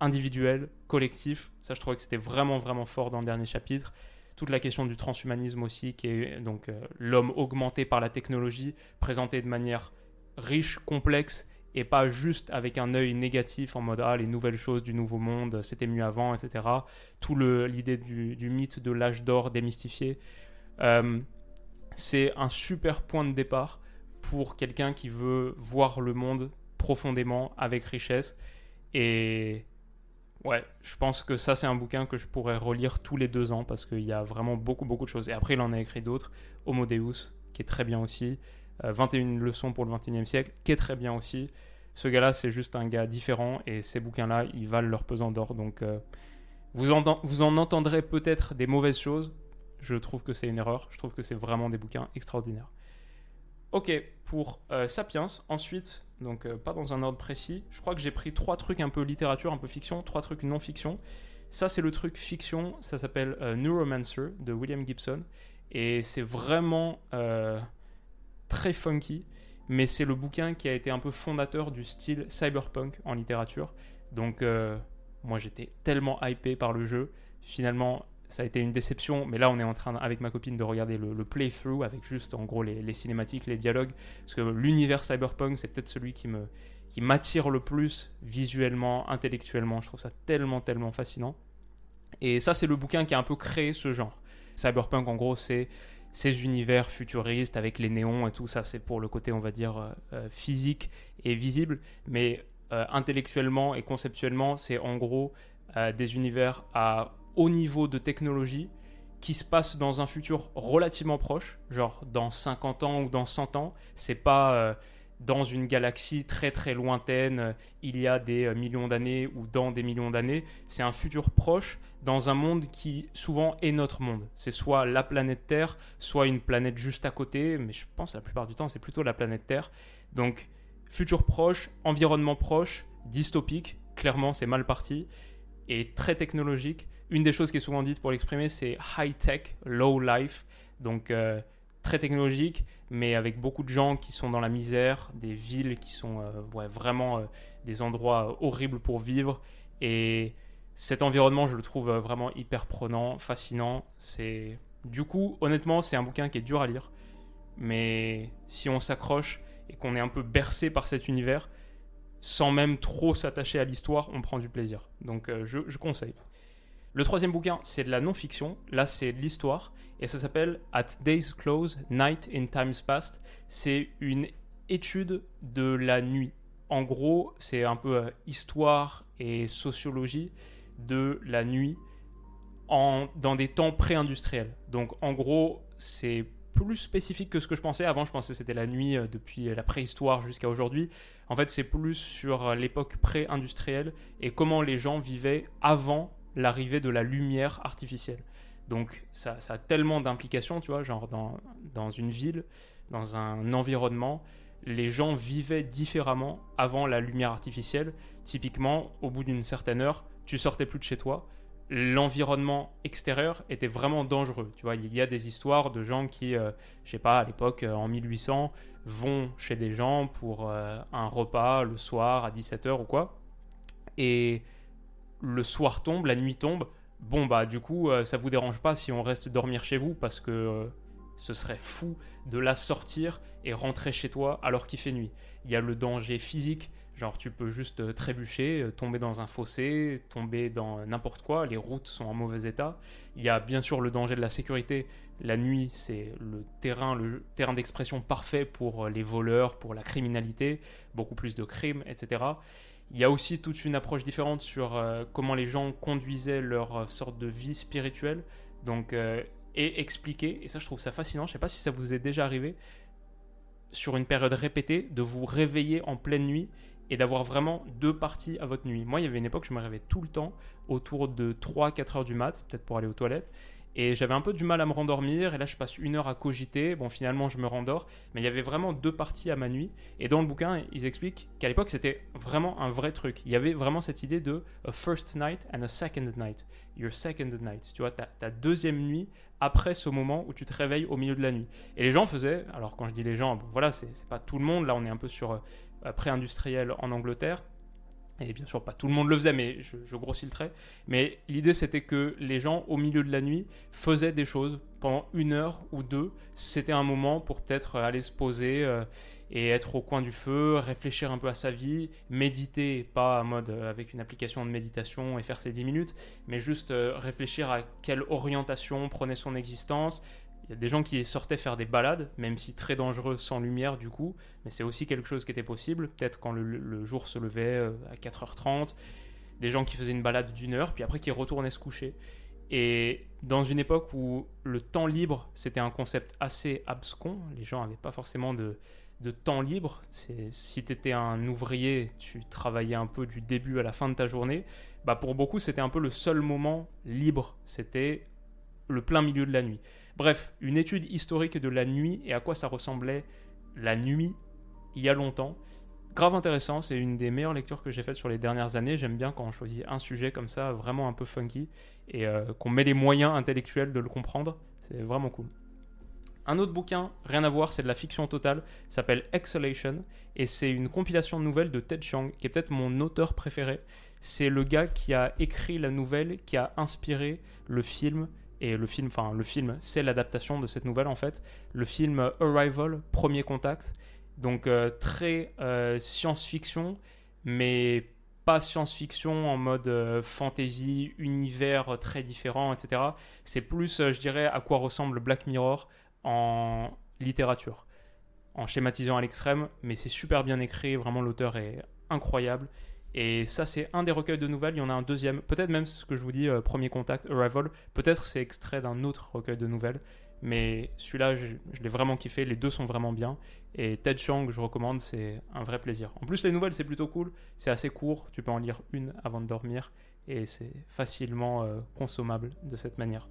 individuel, collectif. Ça, je trouvais que c'était vraiment, vraiment fort dans le dernier chapitre. Toute la question du transhumanisme aussi, qui est donc euh, l'homme augmenté par la technologie, présenté de manière riche, complexe, et pas juste avec un œil négatif en mode ah les nouvelles choses du nouveau monde c'était mieux avant etc tout l'idée du, du, mythe de l'âge d'or démystifié euh, c'est un super point de départ pour quelqu'un qui veut voir le monde profondément avec richesse et Ouais, je pense que ça, c'est un bouquin que je pourrais relire tous les deux ans parce qu'il y a vraiment beaucoup, beaucoup de choses. Et après, il en a écrit d'autres. Homo Deus, qui est très bien aussi. 21 euh, leçons pour le 21e siècle, qui est très bien aussi. Ce gars-là, c'est juste un gars différent et ces bouquins-là, ils valent leur pesant d'or. Donc, euh, vous, vous en entendrez peut-être des mauvaises choses. Je trouve que c'est une erreur. Je trouve que c'est vraiment des bouquins extraordinaires. Ok, pour euh, Sapiens, ensuite, donc euh, pas dans un ordre précis. Je crois que j'ai pris trois trucs un peu littérature, un peu fiction, trois trucs non fiction. Ça, c'est le truc fiction, ça s'appelle euh, Neuromancer de William Gibson. Et c'est vraiment très funky, mais c'est le bouquin qui a été un peu fondateur du style cyberpunk en littérature. Donc, moi, j'étais tellement hypé par le jeu. Finalement, ça a été une déception, mais là on est en train avec ma copine de regarder le, playthrough avec juste en gros les, cinématiques, les dialogues, parce que l'univers cyberpunk c'est peut-être celui qui me qui m'attire le plus visuellement, intellectuellement. Je trouve ça tellement tellement fascinant. Et ça c'est le bouquin qui a un peu créé ce genre. Cyberpunk en gros c'est ces univers futuristes avec les néons et tout ça c'est pour le côté on va dire euh, euh, physique et visible, mais euh, intellectuellement et conceptuellement c'est en gros des univers à haut niveau de technologie qui se passe dans un futur relativement proche, genre dans 50 ans ou dans 100 ans. C'est pas euh, dans une galaxie très très lointaine, euh, il y a des euh, millions d'années ou dans des millions d'années. C'est un futur proche dans un monde qui souvent est notre monde. C'est soit la planète Terre, soit une planète juste à côté, mais je pense la plupart du temps c'est plutôt la planète Terre. Donc futur proche, environnement proche, dystopique, clairement c'est mal parti, et très technologique une des choses qui est souvent dite pour l'exprimer, c'est high tech, low life. Donc euh, très technologique, mais avec beaucoup de gens qui sont dans la misère, des villes qui sont euh, vraiment euh, des endroits horribles pour vivre. Et cet environnement, je le trouve vraiment hyper prenant, fascinant. C'est du coup, honnêtement, c'est un bouquin qui est dur à lire, mais si on s'accroche et qu'on est un peu bercé par cet univers, sans même trop s'attacher à l'histoire, on prend du plaisir. Donc je, je conseille. Le troisième bouquin, c'est de la non-fiction. Là, c'est de l'histoire. Et ça s'appelle At Day's Close, Night in Times Past. C'est une étude de la nuit. En gros, c'est un peu euh, histoire et sociologie de la nuit en, dans des temps pré-industriels. Donc, en gros, c'est plus spécifique que ce que je pensais. Avant, je pensais que c'était la nuit euh, depuis la préhistoire jusqu'à aujourd'hui. En fait, c'est plus sur euh, l'époque pré-industrielle et comment les gens vivaient avant l'arrivée de la lumière artificielle. Donc ça, a tellement d'implications, tu vois, genre dans, dans une ville, dans un environnement, les gens vivaient différemment avant la lumière artificielle. Typiquement, au bout d'une certaine heure, tu sortais plus de chez toi. L'environnement extérieur était vraiment dangereux. Tu vois, il y a des histoires de gens qui, euh, je sais pas, à l'époque, euh, en 1800, vont chez des gens pour euh, un repas le soir à 17h ou quoi. Et le soir tombe, la nuit tombe, bon bah du coup euh, ça vous dérange pas si on reste dormir chez vous parce que euh, ce serait fou de la sortir et rentrer chez toi alors qu'il fait nuit. Il y a le danger physique, genre tu peux juste euh, trébucher, tomber dans un fossé, tomber dans n'importe quoi, les routes sont en mauvais état. Il y a bien sûr le danger de la sécurité. La nuit, c'est le terrain, le terrain d'expression parfait pour les voleurs, pour la criminalité, beaucoup plus de crimes, etc. Il y a aussi toute une approche différente sur euh, comment les gens conduisaient leur euh, sorte de vie spirituelle. Donc, euh, et expliquer, et ça je trouve ça fascinant, je ne sais pas si ça vous est déjà arrivé, sur une période répétée, de vous réveiller en pleine nuit et d'avoir vraiment deux parties à votre nuit. Moi, il y avait une époque, je me réveillais tout le temps, autour de 3-4 heures du mat, peut-être pour aller aux toilettes, et j'avais un peu du mal à me rendormir. Et là, je passe une heure à cogiter. Bon, finalement, je me rendors. Mais il y avait vraiment deux parties à ma nuit. Et dans le bouquin, ils expliquent qu'à l'époque, c'était vraiment un vrai truc. Il y avait vraiment cette idée de a first night and a second night. Your second night. Tu vois, ta, deuxième nuit après ce moment où tu te réveilles au milieu de la nuit. Et les gens faisaient, alors quand je dis les gens, bon, voilà, c'est pas tout le monde. Là, on est un peu sur euh, pré-industriel en Angleterre. Et bien sûr, pas tout le monde le faisait, mais je, grossis le trait. Mais l'idée, c'était que les gens, au milieu de la nuit, faisaient des choses pendant une heure ou deux. C'était un moment pour peut-être aller se poser euh, et être au coin du feu, réfléchir un peu à sa vie, méditer, pas en mode euh, avec une application de méditation et faire ses 10 minutes, mais juste euh, réfléchir à quelle orientation prenait son existence, il y a des gens qui sortaient faire des balades, même si très dangereux sans lumière du coup, mais c'est aussi quelque chose qui était possible, peut-être quand le, jour se levait euh, à 4h30, des gens qui faisaient une balade d'une heure, puis après qui retournaient se coucher. Et dans une époque où le temps libre, c'était un concept assez abscon, les gens n'avaient pas forcément de, de temps libre. Si tu étais un ouvrier, tu travaillais un peu du début à la fin de ta journée. Bah pour beaucoup, c'était un peu le seul moment libre. C'était le plein milieu de la nuit. Bref, une étude historique de la nuit et à quoi ça ressemblait la nuit il y a longtemps. Grave intéressant, c'est une des meilleures lectures que j'ai faites sur les dernières années. J'aime bien quand on choisit un sujet comme ça, vraiment un peu funky, et euh, qu'on met les moyens intellectuels de le comprendre. C'est vraiment cool. Un autre bouquin, rien à voir, c'est de la fiction totale, s'appelle Exhalation, et c'est une compilation de nouvelles de Ted Chiang, qui est peut-être mon auteur préféré. C'est le gars qui a écrit la nouvelle, qui a inspiré le film et le film, enfin le film, c'est l'adaptation de cette nouvelle en fait. Le film Arrival, Premier Contact, donc euh, très euh, science-fiction, mais pas science-fiction en mode euh, fantasy, univers très différent, etc. C'est plus, je dirais, à quoi ressemble Black Mirror en littérature, en schématisant à l'extrême, mais c'est super bien écrit, vraiment l'auteur est incroyable. Et ça, c'est un des recueils de nouvelles. Il y en a un deuxième. Peut-être même ce que je vous dis, euh, Premier Contact, Arrival. Peut-être c'est extrait d'un autre recueil de nouvelles. Mais celui-là, je, l'ai vraiment kiffé. Les deux sont vraiment bien. Et Ted Chiang, je recommande, c'est un vrai plaisir. En plus, les nouvelles, c'est plutôt cool. C'est assez court. Tu peux en lire une avant de dormir. Et c'est facilement euh, consommable de cette manière.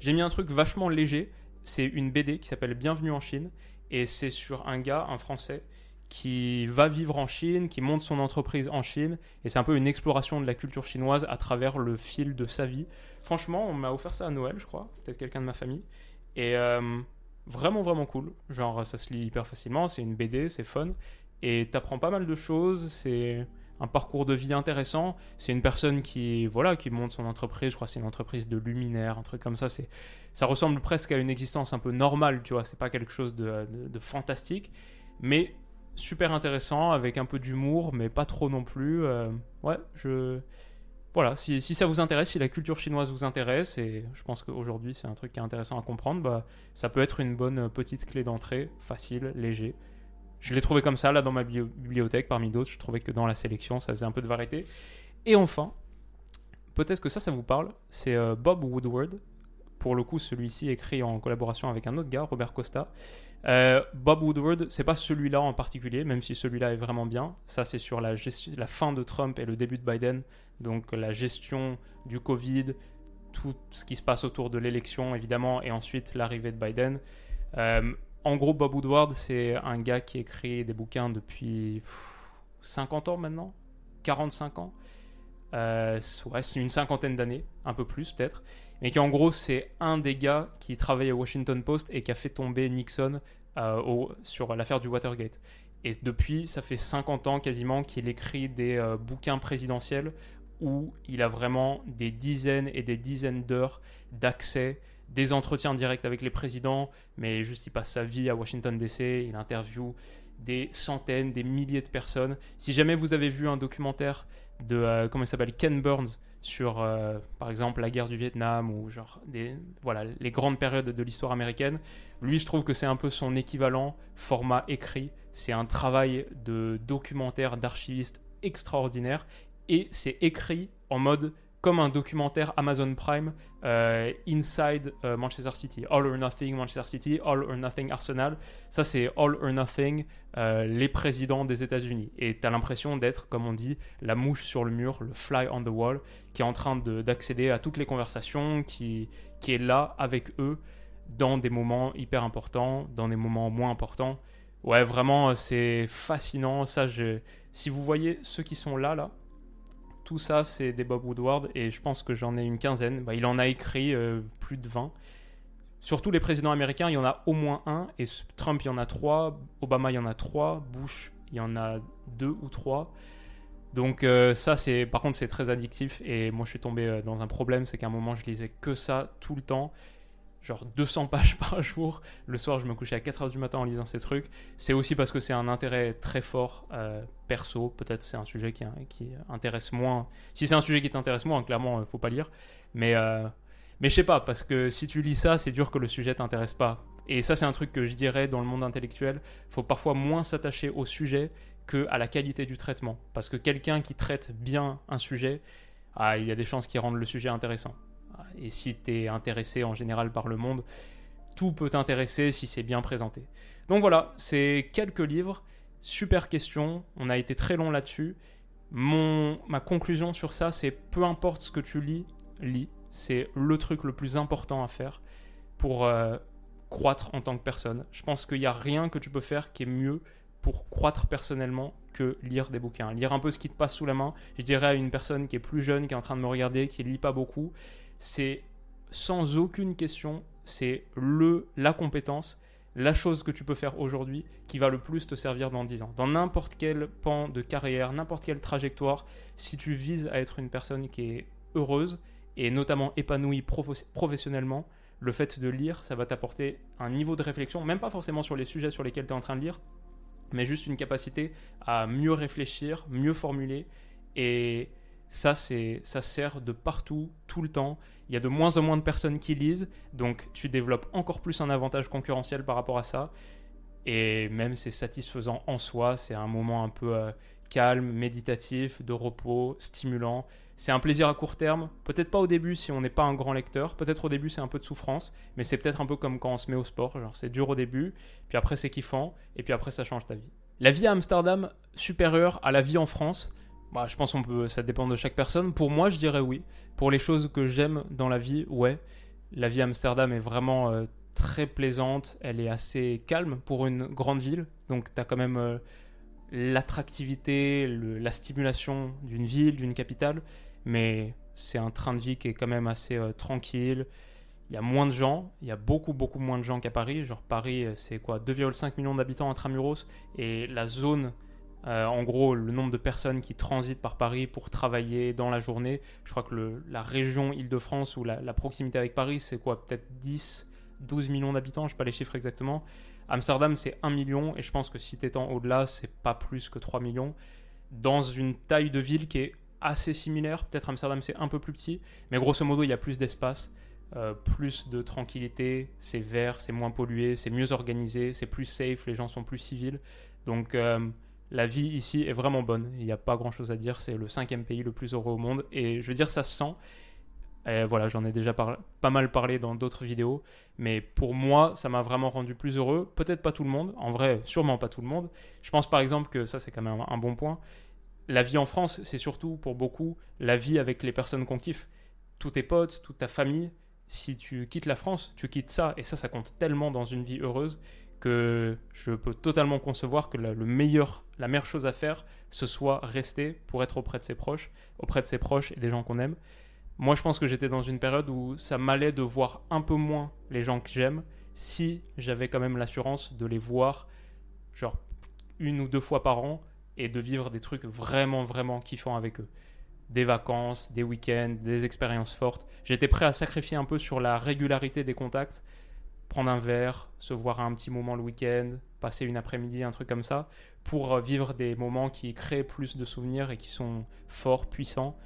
J'ai mis un truc vachement léger. C'est une BD qui s'appelle Bienvenue en Chine. Et c'est sur un gars, un Français, qui va vivre en Chine, qui monte son entreprise en Chine, et c'est un peu une exploration de la culture chinoise à travers le fil de sa vie. Franchement, on m'a offert ça à Noël, je crois, peut-être quelqu'un de ma famille, et euh, vraiment vraiment cool. Genre, ça se lit hyper facilement, c'est une BD, c'est fun, et t'apprends pas mal de choses, c'est un parcours de vie intéressant. C'est une personne qui, voilà, qui monte son entreprise. Je crois c'est une entreprise de luminaire, un truc comme ça. C'est, ça ressemble presque à une existence un peu normale, tu vois. C'est pas quelque chose de fantastique, mais super intéressant avec un peu d'humour, mais pas trop non plus. Euh, ouais, je. Voilà, si, si, ça vous intéresse, si la culture chinoise vous intéresse, et je pense qu'aujourd'hui c'est un truc qui est intéressant à comprendre, bah, ça peut être une bonne petite clé d'entrée, facile, léger. Je l'ai trouvé comme ça, là, dans ma bibliothèque, parmi d'autres. Je trouvais que dans la sélection, ça faisait un peu de variété. Et enfin, peut-être que ça, ça vous parle, c'est euh, Bob Woodward. Pour le coup, celui-ci écrit en collaboration avec un autre gars, Robert Costa. Euh, Bob Woodward, c'est pas celui-là en particulier, même si celui-là est vraiment bien. Ça, c'est sur la, fin de Trump et le début de Biden. Donc la gestion du Covid, tout ce qui se passe autour de l'élection, évidemment, et ensuite l'arrivée de Biden. Euh, en gros, Bob Woodward, c'est un gars qui écrit des bouquins depuis 50 ans maintenant, 45 ans? Euh, ouais, c'est une cinquantaine d'années, un peu plus peut-être mais qui en gros c'est un des gars qui travaille au Washington Post et qui a fait tomber Nixon euh, sur l'affaire du Watergate. Et depuis, ça fait 50 ans quasiment qu'il écrit des euh, bouquins présidentiels où il a vraiment des dizaines et des dizaines d'heures d'accès, des entretiens directs avec les présidents, mais juste il passe sa vie à Washington DC, il interviewe des centaines, des milliers de personnes. Si jamais vous avez vu un documentaire de, euh, comment il s'appelle, Ken Burns, sur, euh, par exemple, la guerre du Vietnam ou genre des, voilà, les grandes périodes de l'histoire américaine. Lui, je trouve que c'est un peu son équivalent format écrit. C'est un travail de documentaire, d'archiviste extraordinaire et c'est écrit en mode comme un documentaire Amazon Prime euh, Inside euh, Manchester City. All or Nothing Manchester City, All or Nothing Arsenal. Ça, c'est All or Nothing, euh, les présidents des États-Unis. Et tu as l'impression d'être, comme on dit, la mouche sur le mur, le fly on the wall, qui est en train d'accéder à toutes les conversations, qui, qui est là avec eux dans des moments hyper importants, dans des moments moins importants. Ouais, vraiment, c'est fascinant. Ça, je... si vous voyez ceux qui sont là, là, tout ça, c'est des Bob Woodward et je pense que j'en ai une quinzaine. Bah, il en a écrit euh, plus de 20. Surtout les présidents américains, il y en a au moins un. Et Trump, il y en a trois. Obama, il y en a trois. Bush, il y en a deux ou trois. Donc euh, ça, c'est par contre, c'est très addictif. Et moi, je suis tombé euh, dans un problème, c'est qu'à un moment, je lisais que ça tout le temps. Genre 200 pages par jour. Le soir, je me couchais à 4h du matin en lisant ces trucs. C'est aussi parce que c'est un intérêt très fort euh, perso. Peut-être c'est un sujet qui, qui intéresse moins. Si c'est un sujet qui t'intéresse moins, clairement, il faut pas lire. Mais, mais je sais pas, parce que si tu lis ça, c'est dur que le sujet t'intéresse pas. Et ça, c'est un truc que je dirais dans le monde intellectuel. Faut parfois moins s'attacher au sujet que à la qualité du traitement. Parce que quelqu'un qui traite bien un sujet, ah, il y a des chances qu'il rende le sujet intéressant. Et si tu es intéressé en général par le monde, tout peut t'intéresser si c'est bien présenté. Donc voilà, c'est quelques livres. Super question. On a été très long là-dessus. Mon, ma conclusion sur ça, c'est peu importe ce que tu lis, lis. C'est le truc le plus important à faire pour euh, croître en tant que personne. Je pense qu'il n'y a rien que tu peux faire qui est mieux pour croître personnellement que lire des bouquins. Lire un peu ce qui te passe sous la main. Je dirais à une personne qui est plus jeune, qui est en train de me regarder, qui lit pas beaucoup, c'est sans aucune question, c'est le la compétence, la chose que tu peux faire aujourd'hui qui va le plus te servir dans 10 ans. Dans n'importe quel pan de carrière, n'importe quelle trajectoire, si tu vises à être une personne qui est heureuse et notamment épanouie professionnellement, le fait de lire, ça va t'apporter un niveau de réflexion, même pas forcément sur les sujets sur lesquels tu es en train de lire, mais juste une capacité à mieux réfléchir, mieux formuler. Et ça, c'est, ça sert de partout, tout le temps. Il y a de moins en moins de personnes qui lisent, donc tu développes encore plus un avantage concurrentiel par rapport à ça. Et même c'est satisfaisant en soi, c'est un moment un peu euh, calme, méditatif, de repos, stimulant. C'est un plaisir à court terme, peut-être pas au début si on n'est pas un grand lecteur, peut-être au début c'est un peu de souffrance, mais c'est peut-être un peu comme quand on se met au sport, genre c'est dur au début, puis après c'est kiffant, et puis après ça change ta vie. La vie à Amsterdam supérieure à la vie en France, bah, je pense peut, ça dépend de chaque personne. Pour moi, je dirais oui. Pour les choses que j'aime dans la vie, ouais. La vie à Amsterdam est vraiment euh, très plaisante, elle est assez calme pour une grande ville, donc tu as quand même euh, l'attractivité, la stimulation d'une ville, d'une capitale, mais c'est un train de vie qui est quand même assez euh, tranquille. Il y a moins de gens, il y a beaucoup beaucoup moins de gens qu'à Paris. Genre Paris, c'est quoi? 2,5 millions d'habitants intramuros et la zone, euh, en gros, le nombre de personnes qui transitent par Paris pour travailler dans la journée. Je crois que la région Île-de-France ou la, proximité avec Paris, c'est quoi Peut-être 10, 12 millions d'habitants, je sais pas les chiffres exactement. Amsterdam, c'est 1 million, et je pense que si tu étant au-delà, c'est pas plus que 3 millions. Dans une taille de ville qui est assez similaire, peut-être Amsterdam c'est un peu plus petit, mais grosso modo, il y a plus d'espace, euh, plus de tranquillité, c'est vert, c'est moins pollué, c'est mieux organisé, c'est plus safe, les gens sont plus civils. Donc euh, la vie ici est vraiment bonne, il n'y a pas grand-chose à dire, c'est le cinquième pays le plus heureux au monde, et je veux dire, ça se sent. Et voilà, j'en ai déjà pas mal parlé dans d'autres vidéos, mais pour moi, ça m'a vraiment rendu plus heureux. Peut-être pas tout le monde, en vrai, sûrement pas tout le monde. Je pense par exemple que ça, c'est quand même un bon point. La vie en France, c'est surtout pour beaucoup la vie avec les personnes qu'on kiffe. Tous tes potes, toute ta famille. Si tu quittes la France, tu quittes ça, et ça, ça compte tellement dans une vie heureuse que je peux totalement concevoir que le meilleur, la meilleure chose à faire, ce soit rester pour être auprès de ses proches, auprès de ses proches et des gens qu'on aime. Moi, je pense que j'étais dans une période où ça m'allait de voir un peu moins les gens que j'aime si j'avais quand même l'assurance de les voir, genre une ou deux fois par an, et de vivre des trucs vraiment, vraiment kiffants avec eux. Des vacances, des week-ends, des expériences fortes. J'étais prêt à sacrifier un peu sur la régularité des contacts, prendre un verre, se voir un petit moment le week-end, passer une après-midi, un truc comme ça, pour vivre des moments qui créent plus de souvenirs et qui sont forts, puissants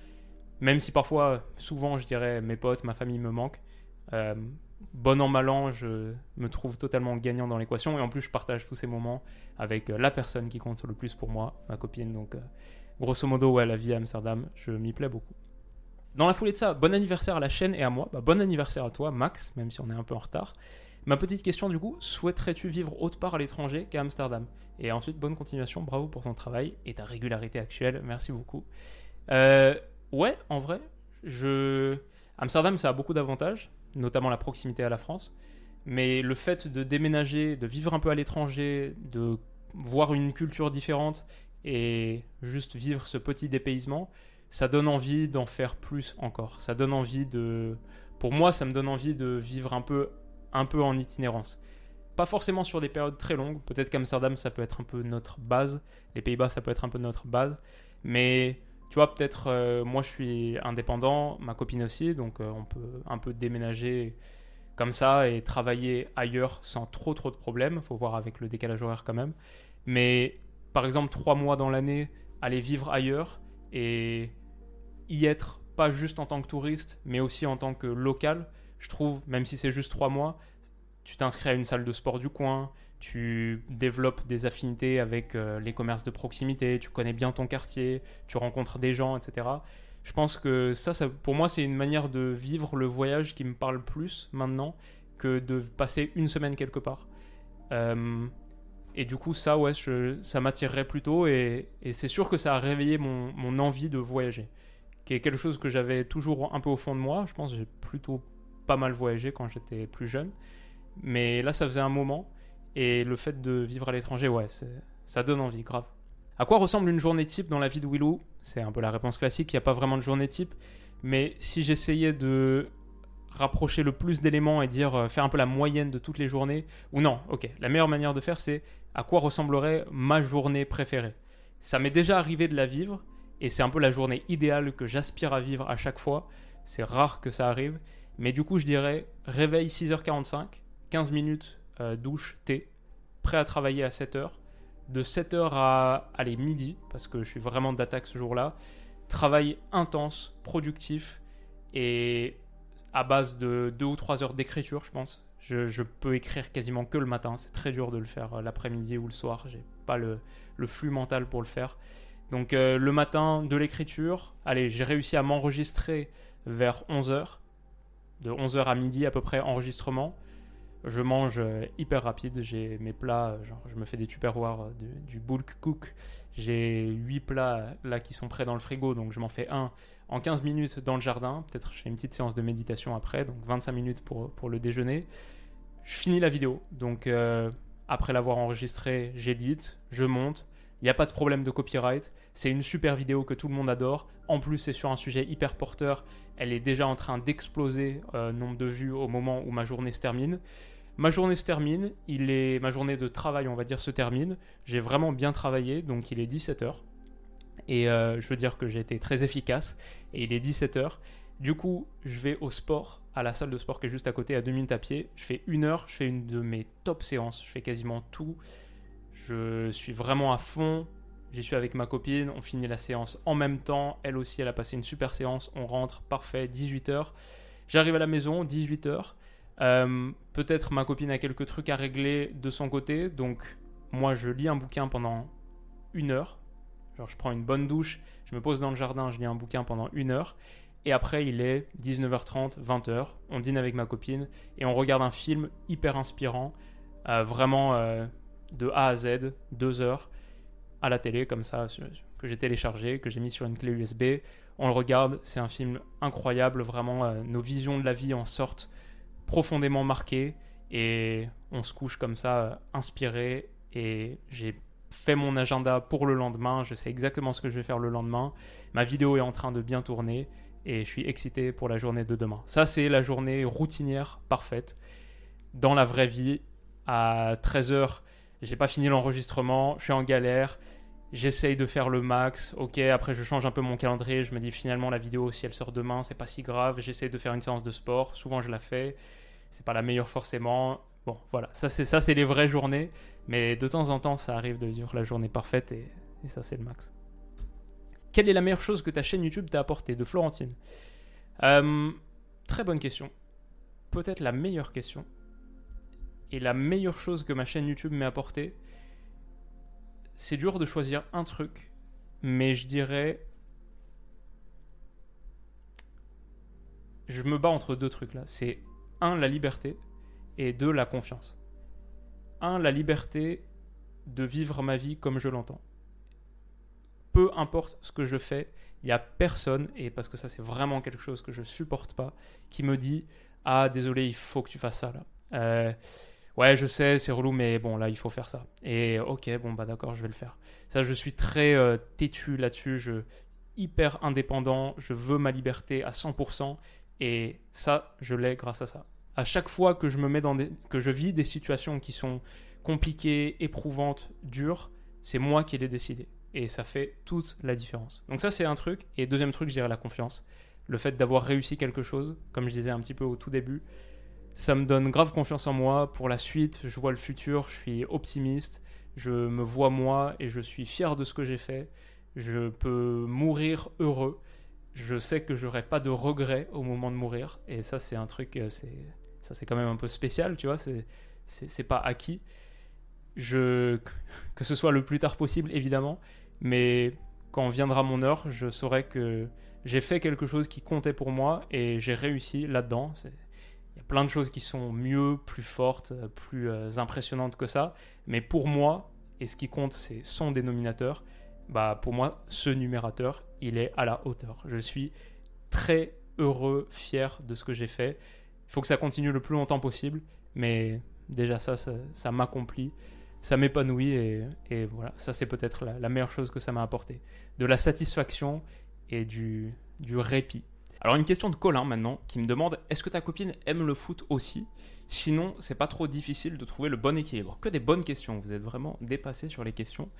même si parfois, souvent, je dirais, mes potes, ma famille me manquent. Euh, bon an, mal an, je me trouve totalement gagnant dans l'équation. Et en plus, je partage tous ces moments avec euh, la personne qui compte le plus pour moi, ma copine. Donc, euh, grosso modo, ouais, la vie à Amsterdam, je m'y plais beaucoup. Dans la foulée de ça, bon anniversaire à la chaîne et à moi. Bah, bon anniversaire à toi, Max, même si on est un peu en retard. Ma petite question du coup, souhaiterais-tu vivre autre part à l'étranger qu'à Amsterdam? Et ensuite, bonne continuation, bravo pour ton travail et ta régularité actuelle, merci beaucoup. Euh, Ouais, en vrai, je... Amsterdam, ça a beaucoup d'avantages, notamment la proximité à la France. Mais le fait de déménager, de vivre un peu à l'étranger, de voir une culture différente et juste vivre ce petit dépaysement, ça donne envie d'en faire plus encore. Ça donne envie de... Pour moi, ça me donne envie de vivre un peu, un peu en itinérance. Pas forcément sur des périodes très longues. Peut-être qu'Amsterdam, ça peut être un peu notre base. Les Pays-Bas, ça peut être un peu notre base Mais tu vois, peut-être, euh, moi je suis indépendant, ma copine aussi, donc euh, on peut un peu déménager comme ça et travailler ailleurs sans trop trop de problèmes. Faut voir avec le décalage horaire quand même. Mais par exemple, trois mois dans l'année, aller vivre ailleurs et y être pas juste en tant que touriste, mais aussi en tant que local, je trouve, même si c'est juste trois mois, tu t'inscris à une salle de sport du coin, tu développes des affinités avec euh, les commerces de proximité, tu connais bien ton quartier, tu rencontres des gens, etc. Je pense que ça, pour moi, c'est une manière de vivre le voyage qui me parle plus maintenant que de passer une semaine quelque part. Euh, et du coup, ça, ouais, ça m'attirerait plutôt. Et, et c'est sûr que ça a réveillé mon, mon, envie de voyager, qui est quelque chose que j'avais toujours un peu au fond de moi. Je pense que j'ai plutôt pas mal voyagé quand j'étais plus jeune. Mais là, ça faisait un moment. Et le fait de vivre à l'étranger, ouais, ça donne envie, grave. À quoi ressemble une journée type dans la vie de Willow? C'est un peu la réponse classique, il n'y a pas vraiment de journée type. Mais si j'essayais de rapprocher le plus d'éléments et dire euh, faire un peu la moyenne de toutes les journées, ou non, ok, la meilleure manière de faire c'est à quoi ressemblerait ma journée préférée? Ça m'est déjà arrivé de la vivre, et c'est un peu la journée idéale que j'aspire à vivre à chaque fois. C'est rare que ça arrive, mais du coup je dirais réveil 6h45, 15 minutes euh, douche, thé, prêt à travailler à 7h. De 7h à aller midi, parce que je suis vraiment d'attaque ce jour-là. Travail intense, productif et à base de 2 ou 3 heures d'écriture, je pense. Je, peux écrire quasiment que le matin. C'est très dur de le faire euh, l'après-midi ou le soir. J'ai pas le, flux mental pour le faire. Donc euh, le matin de l'écriture, allez, j'ai réussi à m'enregistrer vers 11h. De 11h à midi à peu près enregistrement. Je mange euh, hyper rapide. J'ai mes plats, euh, genre je me fais des tupperwares, euh, du, du bulk cook. J'ai 8 plats là qui sont prêts dans le frigo, donc je m'en fais un en 15 minutes dans le jardin. Peut-être je fais une petite séance de méditation après, donc 25 minutes pour, pour le déjeuner. Je finis la vidéo, donc après l'avoir enregistrée, j'édite, je monte. Il n'y a pas de problème de copyright. C'est une super vidéo que tout le monde adore. En plus, c'est sur un sujet hyper porteur. Elle est déjà en train d'exploser nombre de vues au moment où ma journée se termine. Ma journée se termine, il est, ma journée de travail, on va dire, se termine. J'ai vraiment bien travaillé, donc il est 17h. Et euh, je veux dire que j'ai été très efficace. Et il est 17h. Du coup, je vais au sport, à la salle de sport qui est juste à côté, à 2 minutes à. Je fais une heure, je fais une de mes top séances. Je fais quasiment tout. Je suis vraiment à fond. J'y suis avec ma copine. On finit la séance en même temps. Elle aussi, elle a passé une super séance. On rentre, parfait, 18h. J'arrive à la maison, 18h. Euh, peut-être ma copine a quelques trucs à régler de son côté, donc moi je lis un bouquin pendant une heure. Genre je prends une bonne douche, je me pose dans le jardin, je lis un bouquin pendant une heure. Et après il est 19h30, 20h, on dîne avec ma copine et on regarde un film hyper inspirant, euh, vraiment euh, de A à Z, deux heures, à la télé comme ça, que j'ai téléchargé, que j'ai mis sur une clé USB. On le regarde, c'est un film incroyable, vraiment nos visions de la vie en sortent profondément marqué et on se couche comme ça euh, inspiré et j'ai fait mon agenda pour le lendemain, je sais exactement ce que je vais faire le lendemain, ma vidéo est en train de bien tourner et je suis excité pour la journée de demain. Ça c'est la journée routinière parfaite. Dans la vraie vie, à 13h, j'ai pas fini l'enregistrement, je suis en galère, j'essaye de faire le max, ok, après je change un peu mon calendrier, je me dis finalement la vidéo si elle sort demain, c'est pas si grave, j'essaye de faire une séance de sport, souvent je la fais, c'est pas la meilleure forcément. Bon, voilà, ça c'est les vraies journées, mais de temps en temps ça arrive de vivre la journée parfaite et, ça c'est le max. Quelle est la meilleure chose que ta chaîne YouTube t'a apporté de Florentine? Euh, Très bonne question. Peut-être la meilleure question. Et la meilleure chose que ma chaîne YouTube m'ait apporté, c'est dur de choisir un truc, mais je dirais je me bats entre deux trucs là. C'est un, la liberté, et deux, la confiance. Un, la liberté de vivre ma vie comme je l'entends. Peu importe ce que je fais, il n'y a personne, et parce que ça c'est vraiment quelque chose que je supporte pas, qui me dit Ah, désolé, il faut que tu fasses ça là. Euh, ouais, je sais, c'est relou, mais bon, là, il faut faire ça. Et ok, bon, bah d'accord, je vais le faire. Ça, je suis très euh, têtu là-dessus, je hyper indépendant, je veux ma liberté à 100%, et ça, je l'ai grâce à ça. À chaque fois que je me mets dans des, que je vis des situations qui sont compliquées, éprouvantes, dures, c'est moi qui l'ai décidé. et ça fait toute la différence. Donc ça c'est un truc. Et deuxième truc, je dirais la confiance. Le fait d'avoir réussi quelque chose, comme je disais un petit peu au tout début, ça me donne grave confiance en moi pour la suite. Je vois le futur, je suis optimiste, je me vois moi et je suis fier de ce que j'ai fait. Je peux mourir heureux. Je sais que j'aurai pas de regrets au moment de mourir. Et ça, c'est un truc, euh, c'est ça c'est quand même un peu spécial, tu vois. C'est pas acquis. Je que ce soit le plus tard possible, évidemment, mais quand viendra mon heure, je saurai que j'ai fait quelque chose qui comptait pour moi et j'ai réussi là-dedans. Plein de choses qui sont mieux, plus fortes, plus euh, impressionnantes que ça. Mais pour moi, et ce qui compte, c'est son dénominateur, bah pour moi, ce numérateur, il est à la hauteur. Je suis très heureux, fier de ce que j'ai fait. Il faut que ça continue le plus longtemps possible, mais déjà ça, ça, m'accomplit, ça m'épanouit, et, voilà, ça c'est peut-être la, meilleure chose que ça m'a apporté. De la satisfaction et du répit. Alors une question de Colin maintenant qui me demande est-ce que ta copine aime le foot aussi? Sinon, c'est pas trop difficile de trouver le bon équilibre. Que des bonnes questions, vous êtes vraiment dépassé sur les questions.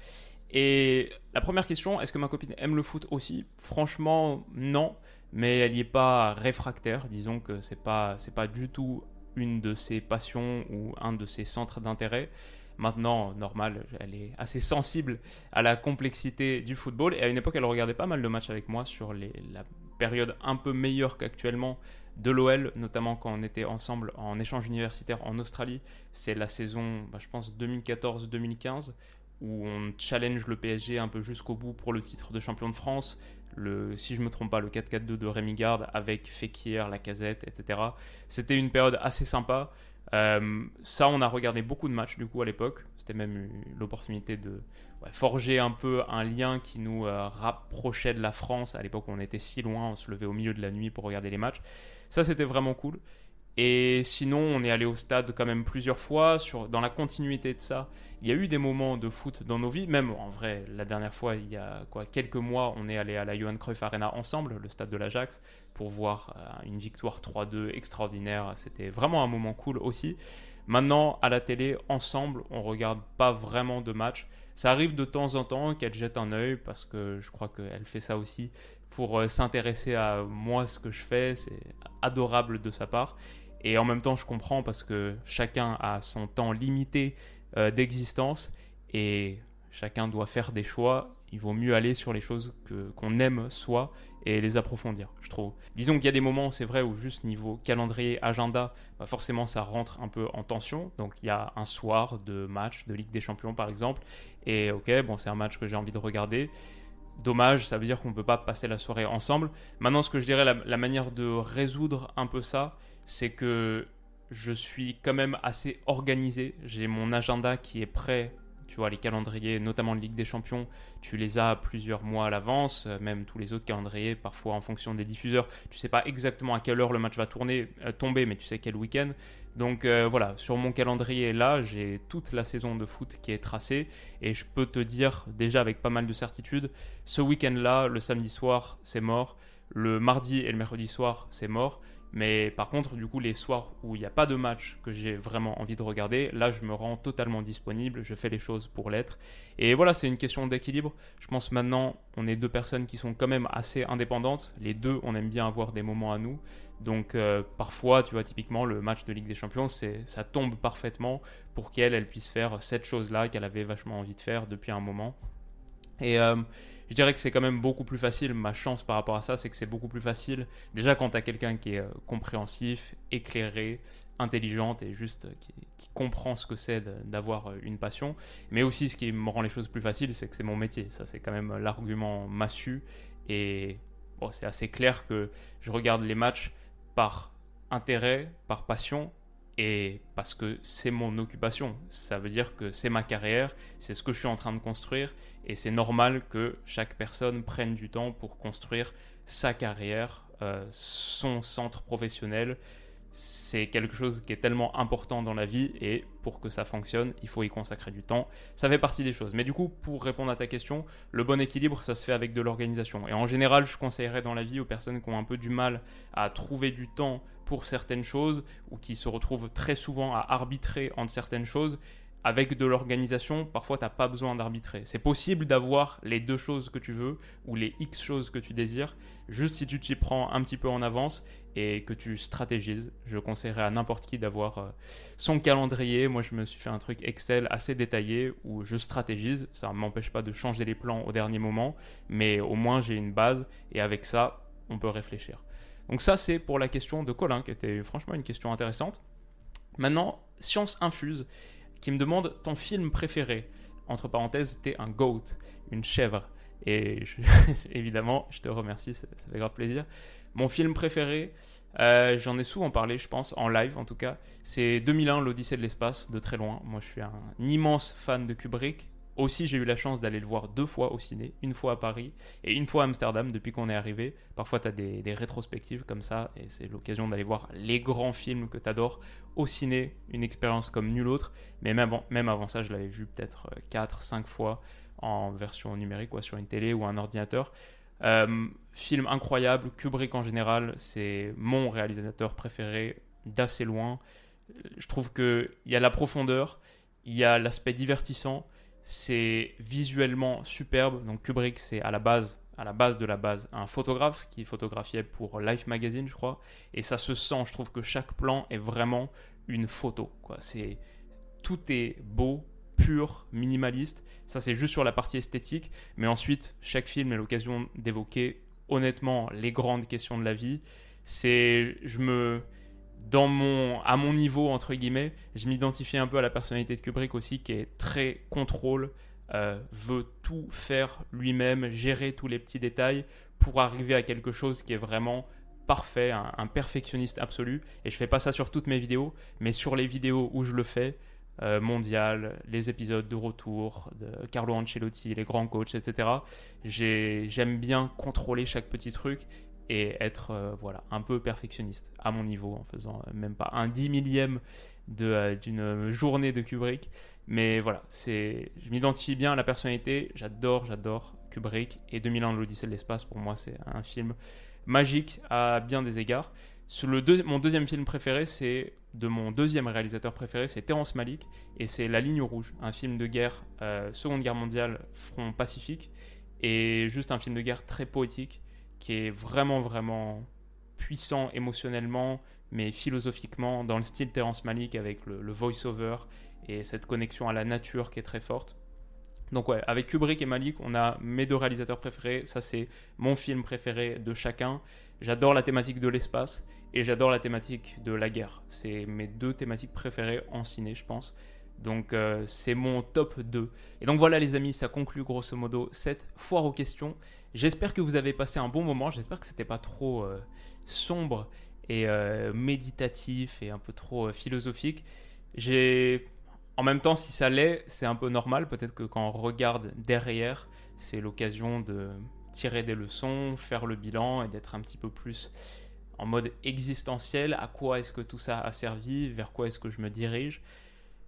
Et la première question, est-ce que ma copine aime le foot aussi? Franchement, non, mais elle n'y est pas réfractaire. Disons que c'est pas pas du tout une de ses passions ou un de ses centres d'intérêt. Maintenant, normal, elle est assez sensible à la complexité du football. Et à une époque, elle regardait pas mal de matchs avec moi sur les, période un peu meilleure qu'actuellement de l'OL, notamment quand on était ensemble en échange universitaire en Australie. C'est la saison, bah, je pense, 2014-2015, où on challenge le PSG un peu jusqu'au bout pour le titre de champion de France. Le, si je me trompe pas, le 4-4-2 de Rémi Garde avec Fekir, Lacazette, etc. C'était une période assez sympa. Euh, ça, on a regardé beaucoup de matchs du coup à l'époque. C'était même l'opportunité de forger un peu un lien qui nous euh, rapprochait de la France. À l'époque, on était si loin, on se levait au milieu de la nuit pour regarder les matchs. Ça, c'était vraiment cool. Et sinon, on est allé au stade quand même plusieurs fois. Sur, dans la continuité de ça, il y a eu des moments de foot dans nos vies. Même en vrai, la dernière fois, il y a quoi, quelques mois, on est allé à la Johan Cruyff Arena ensemble, le stade de l'Ajax, pour voir euh, une victoire 3-2 extraordinaire. C'était vraiment un moment cool aussi. Maintenant, à la télé, ensemble, on regarde pas vraiment de match. Ça arrive de temps en temps qu'elle jette un œil parce que je crois qu'elle fait ça aussi pour euh, s'intéresser à moi, ce que je fais. C'est adorable de sa part. Et en même temps, je comprends parce que chacun a son temps limité euh, d'existence et chacun doit faire des choix. Il vaut mieux aller sur les choses qu'on aime soi et les approfondir, je trouve. Disons qu'il y a des moments, c'est vrai, où juste niveau calendrier, agenda, bah forcément ça rentre un peu en tension. Donc il y a un soir de match de Ligue des Champions par exemple, et ok, bon c'est un match que j'ai envie de regarder. Dommage, ça veut dire qu'on ne peut pas passer la soirée ensemble. Maintenant, ce que je dirais, la, manière de résoudre un peu ça, c'est que je suis quand même assez organisé. J'ai mon agenda qui est prêt. Tu vois, les calendriers, notamment de Ligue des Champions, tu les as plusieurs mois à l'avance, même tous les autres calendriers, parfois en fonction des diffuseurs. Tu sais pas exactement à quelle heure le match va tourner, euh, tomber, mais tu sais quel week-end. Donc euh, voilà, sur mon calendrier là, j'ai toute la saison de foot qui est tracée et je peux te dire déjà avec pas mal de certitude, ce week-end là, le samedi soir, c'est mort, le mardi et le mercredi soir, c'est mort. Mais par contre, du coup, les soirs où il n'y a pas de match que j'ai vraiment envie de regarder, là, je me rends totalement disponible, je fais les choses pour l'être. Et voilà, c'est une question d'équilibre. Je pense maintenant, on est deux personnes qui sont quand même assez indépendantes. Les deux, on aime bien avoir des moments à nous. Donc euh, parfois, tu vois, typiquement, le match de Ligue des Champions, ça tombe parfaitement pour qu'elle, elle puisse faire cette chose-là qu'elle avait vachement envie de faire depuis un moment. Et euh, je dirais que c'est quand même beaucoup plus facile. Ma chance par rapport à ça, c'est que c'est beaucoup plus facile. Déjà, quand tu quelqu'un qui est euh, compréhensif, éclairé, intelligente et juste euh, qui, comprend ce que c'est d'avoir euh, une passion. Mais aussi, ce qui me rend les choses plus faciles, c'est que c'est mon métier. Ça, c'est quand même l'argument massu. Et bon, c'est assez clair que je regarde les matchs par intérêt, par passion, et parce que c'est mon occupation. Ça veut dire que c'est ma carrière, c'est ce que je suis en train de construire, et c'est normal que chaque personne prenne du temps pour construire sa carrière, euh, son centre professionnel. C'est quelque chose qui est tellement important dans la vie et pour que ça fonctionne, il faut y consacrer du temps. Ça fait partie des choses. Mais du coup, pour répondre à ta question, le bon équilibre, ça se fait avec de l'organisation. Et en général, je conseillerais dans la vie aux personnes qui ont un peu du mal à trouver du temps pour certaines choses ou qui se retrouvent très souvent à arbitrer entre certaines choses, avec de l'organisation, parfois tu n'as pas besoin d'arbitrer. C'est possible d'avoir les deux choses que tu veux ou les X choses que tu désires, juste si tu t'y prends un petit peu en avance et que tu stratégises. Je conseillerais à n'importe qui d'avoir euh, son calendrier. Moi, je me suis fait un truc Excel assez détaillé où je stratégise. Ça ne m'empêche pas de changer les plans au dernier moment, mais au moins j'ai une base et avec ça, on peut réfléchir. Donc ça, c'est pour la question de Colin, qui était franchement une question intéressante. Maintenant, science infuse qui me demande ton film préféré. Entre parenthèses, t'es un goat, une chèvre. Et évidemment, je te remercie, ça, fait grave plaisir. Mon film préféré, euh, j'en ai souvent parlé, je pense, en live en tout cas, c'est 2001, l'Odyssée de l'espace, de très loin. Moi, je suis un immense fan de Kubrick aussi, j'ai eu la chance d'aller le voir deux fois au ciné, une fois à Paris et une fois à Amsterdam depuis qu'on est arrivé. Parfois, tu as des, rétrospectives comme ça et c'est l'occasion d'aller voir les grands films que tu adores au ciné, une expérience comme nulle autre. Mais même avant, ça, je l'avais vu peut-être 4, euh, 5 fois en version numérique, ou sur une télé ou un ordinateur. Euh, film incroyable, Kubrick en général, c'est mon réalisateur préféré d'assez loin. Je trouve qu'il y a la profondeur, il y a l'aspect divertissant, c'est visuellement superbe. Donc Kubrick, c'est à la base, à la base de la base, un photographe qui photographiait pour Life Magazine, je crois. Et ça se sent. Je trouve que chaque plan est vraiment une photo. Quoi. C'est tout est beau, pur, minimaliste. Ça, c'est juste sur la partie esthétique. Mais ensuite, chaque film est l'occasion d'évoquer honnêtement les grandes questions de la vie. C'est, je me, dans mon, à mon niveau, entre guillemets, je m'identifie un peu à la personnalité de Kubrick aussi, qui est très contrôle, euh, veut tout faire lui-même, gérer tous les petits détails pour arriver à quelque chose qui est vraiment parfait, un, perfectionniste absolu. Et je fais pas ça sur toutes mes vidéos, mais sur les vidéos où je le fais, euh, mondial, les épisodes de retour de Carlo Ancelotti, les grands coachs, etc. J'aime bien contrôler chaque petit truc et être euh, voilà, un peu perfectionniste à mon niveau en faisant euh, même pas un dix millième euh, d'une journée de Kubrick. Mais voilà, c'est, je m'identifie bien à la personnalité, j'adore, j'adore Kubrick et 2001 l'Odyssée de l'espace pour moi c'est un film magique à bien des égards. Sur le mon deuxième film préféré, c'est de mon deuxième réalisateur préféré, c'est Terrence Malick et c'est La Ligne Rouge, un film de guerre, Seconde Guerre mondiale, front Pacifique, et juste un film de guerre très poétique qui est vraiment, vraiment puissant émotionnellement, mais philosophiquement, dans le style Terrence Malick avec le, voice-over et cette connexion à la nature qui est très forte. Donc ouais, avec Kubrick et Malik, on a mes deux réalisateurs préférés. Ça, c'est mon film préféré de chacun. J'adore la thématique de l'espace et j'adore la thématique de la guerre. C'est mes deux thématiques préférées en ciné, je pense. Donc euh, c'est mon top 2. Et donc voilà les amis, ça conclut grosso modo cette foire aux questions. J'espère que vous avez passé un bon moment, j'espère que c'était pas trop euh, sombre et euh, méditatif et un peu trop philosophique. J'ai en même temps si ça l'est, c'est un peu normal, peut-être que quand on regarde derrière, c'est l'occasion de tirer des leçons, faire le bilan et d'être un petit peu plus en mode existentiel, à quoi est-ce que tout ça a servi, vers quoi est-ce que je me dirige?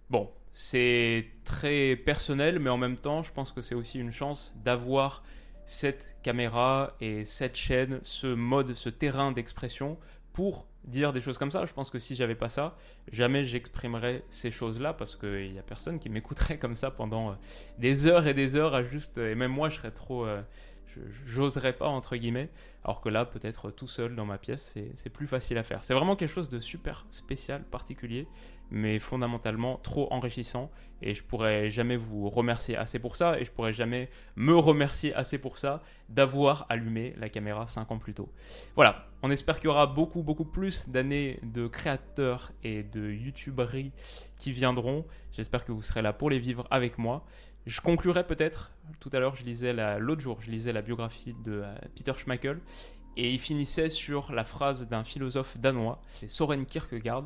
Bon, c'est très personnel, mais en même temps, je pense que c'est aussi une chance d'avoir cette caméra et cette chaîne, ce mode, ce terrain d'expression pour dire des choses comme ça. Je pense que si j'avais pas ça, jamais j'exprimerais ces choses-là parce qu'il n'y a personne qui m'écouterait comme ça pendant euh, des heures et des heures à juste. Et même moi, je serais trop. Euh, j'oserais pas, entre guillemets. Alors que là, peut-être tout seul dans ma pièce, c'est plus facile à faire. C'est vraiment quelque chose de super spécial, particulier mais fondamentalement trop enrichissant. Et je pourrais jamais vous remercier assez pour ça, et je pourrais jamais me remercier assez pour ça d'avoir allumé la caméra 5 ans plus tôt. Voilà, on espère qu'il y aura beaucoup, beaucoup plus d'années de créateurs et de youtuberies qui viendront. J'espère que vous serez là pour les vivre avec moi. Je conclurai peut-être, tout à l'heure je lisais l'autre jour, je lisais la biographie de euh, Peter Schmackel, et il finissait sur la phrase d'un philosophe danois, c'est Soren Kierkegaard,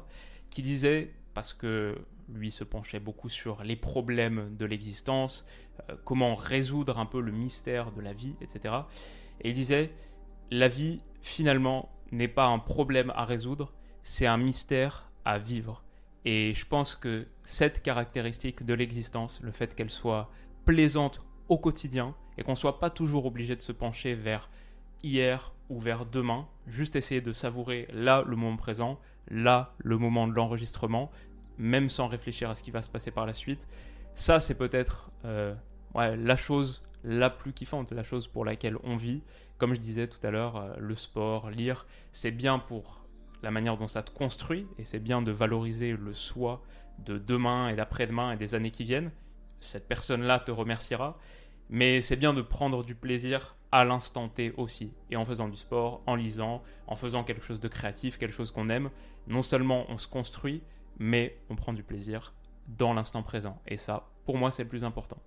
qui disait parce que lui se penchait beaucoup sur les problèmes de l'existence, euh, comment résoudre un peu le mystère de la vie, etc. Et il disait, la vie, finalement, n'est pas un problème à résoudre, c'est un mystère à vivre. Et je pense que cette caractéristique de l'existence, le fait qu'elle soit plaisante au quotidien, et qu'on ne soit pas toujours obligé de se pencher vers hier ou vers demain, juste essayer de savourer là le moment présent, là le moment de l'enregistrement, même sans réfléchir à ce qui va se passer par la suite. Ça, c'est peut-être euh, la chose la plus kiffante, la chose pour laquelle on vit. Comme je disais tout à l'heure, euh, le sport, lire, c'est bien pour la manière dont ça te construit et c'est bien de valoriser le soi de demain et d'après-demain et des années qui viennent. Cette personne-là te remerciera, mais c'est bien de prendre du plaisir à l'instant T aussi. Et en faisant du sport, en lisant, en faisant quelque chose de créatif, quelque chose qu'on aime, non seulement on se construit, mais on prend du plaisir dans l'instant présent. Et ça, pour moi, c'est le plus important.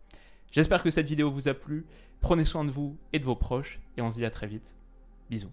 J'espère que cette vidéo vous a plu. Prenez soin de vous et de vos proches. Et on se dit à très vite. Bisous.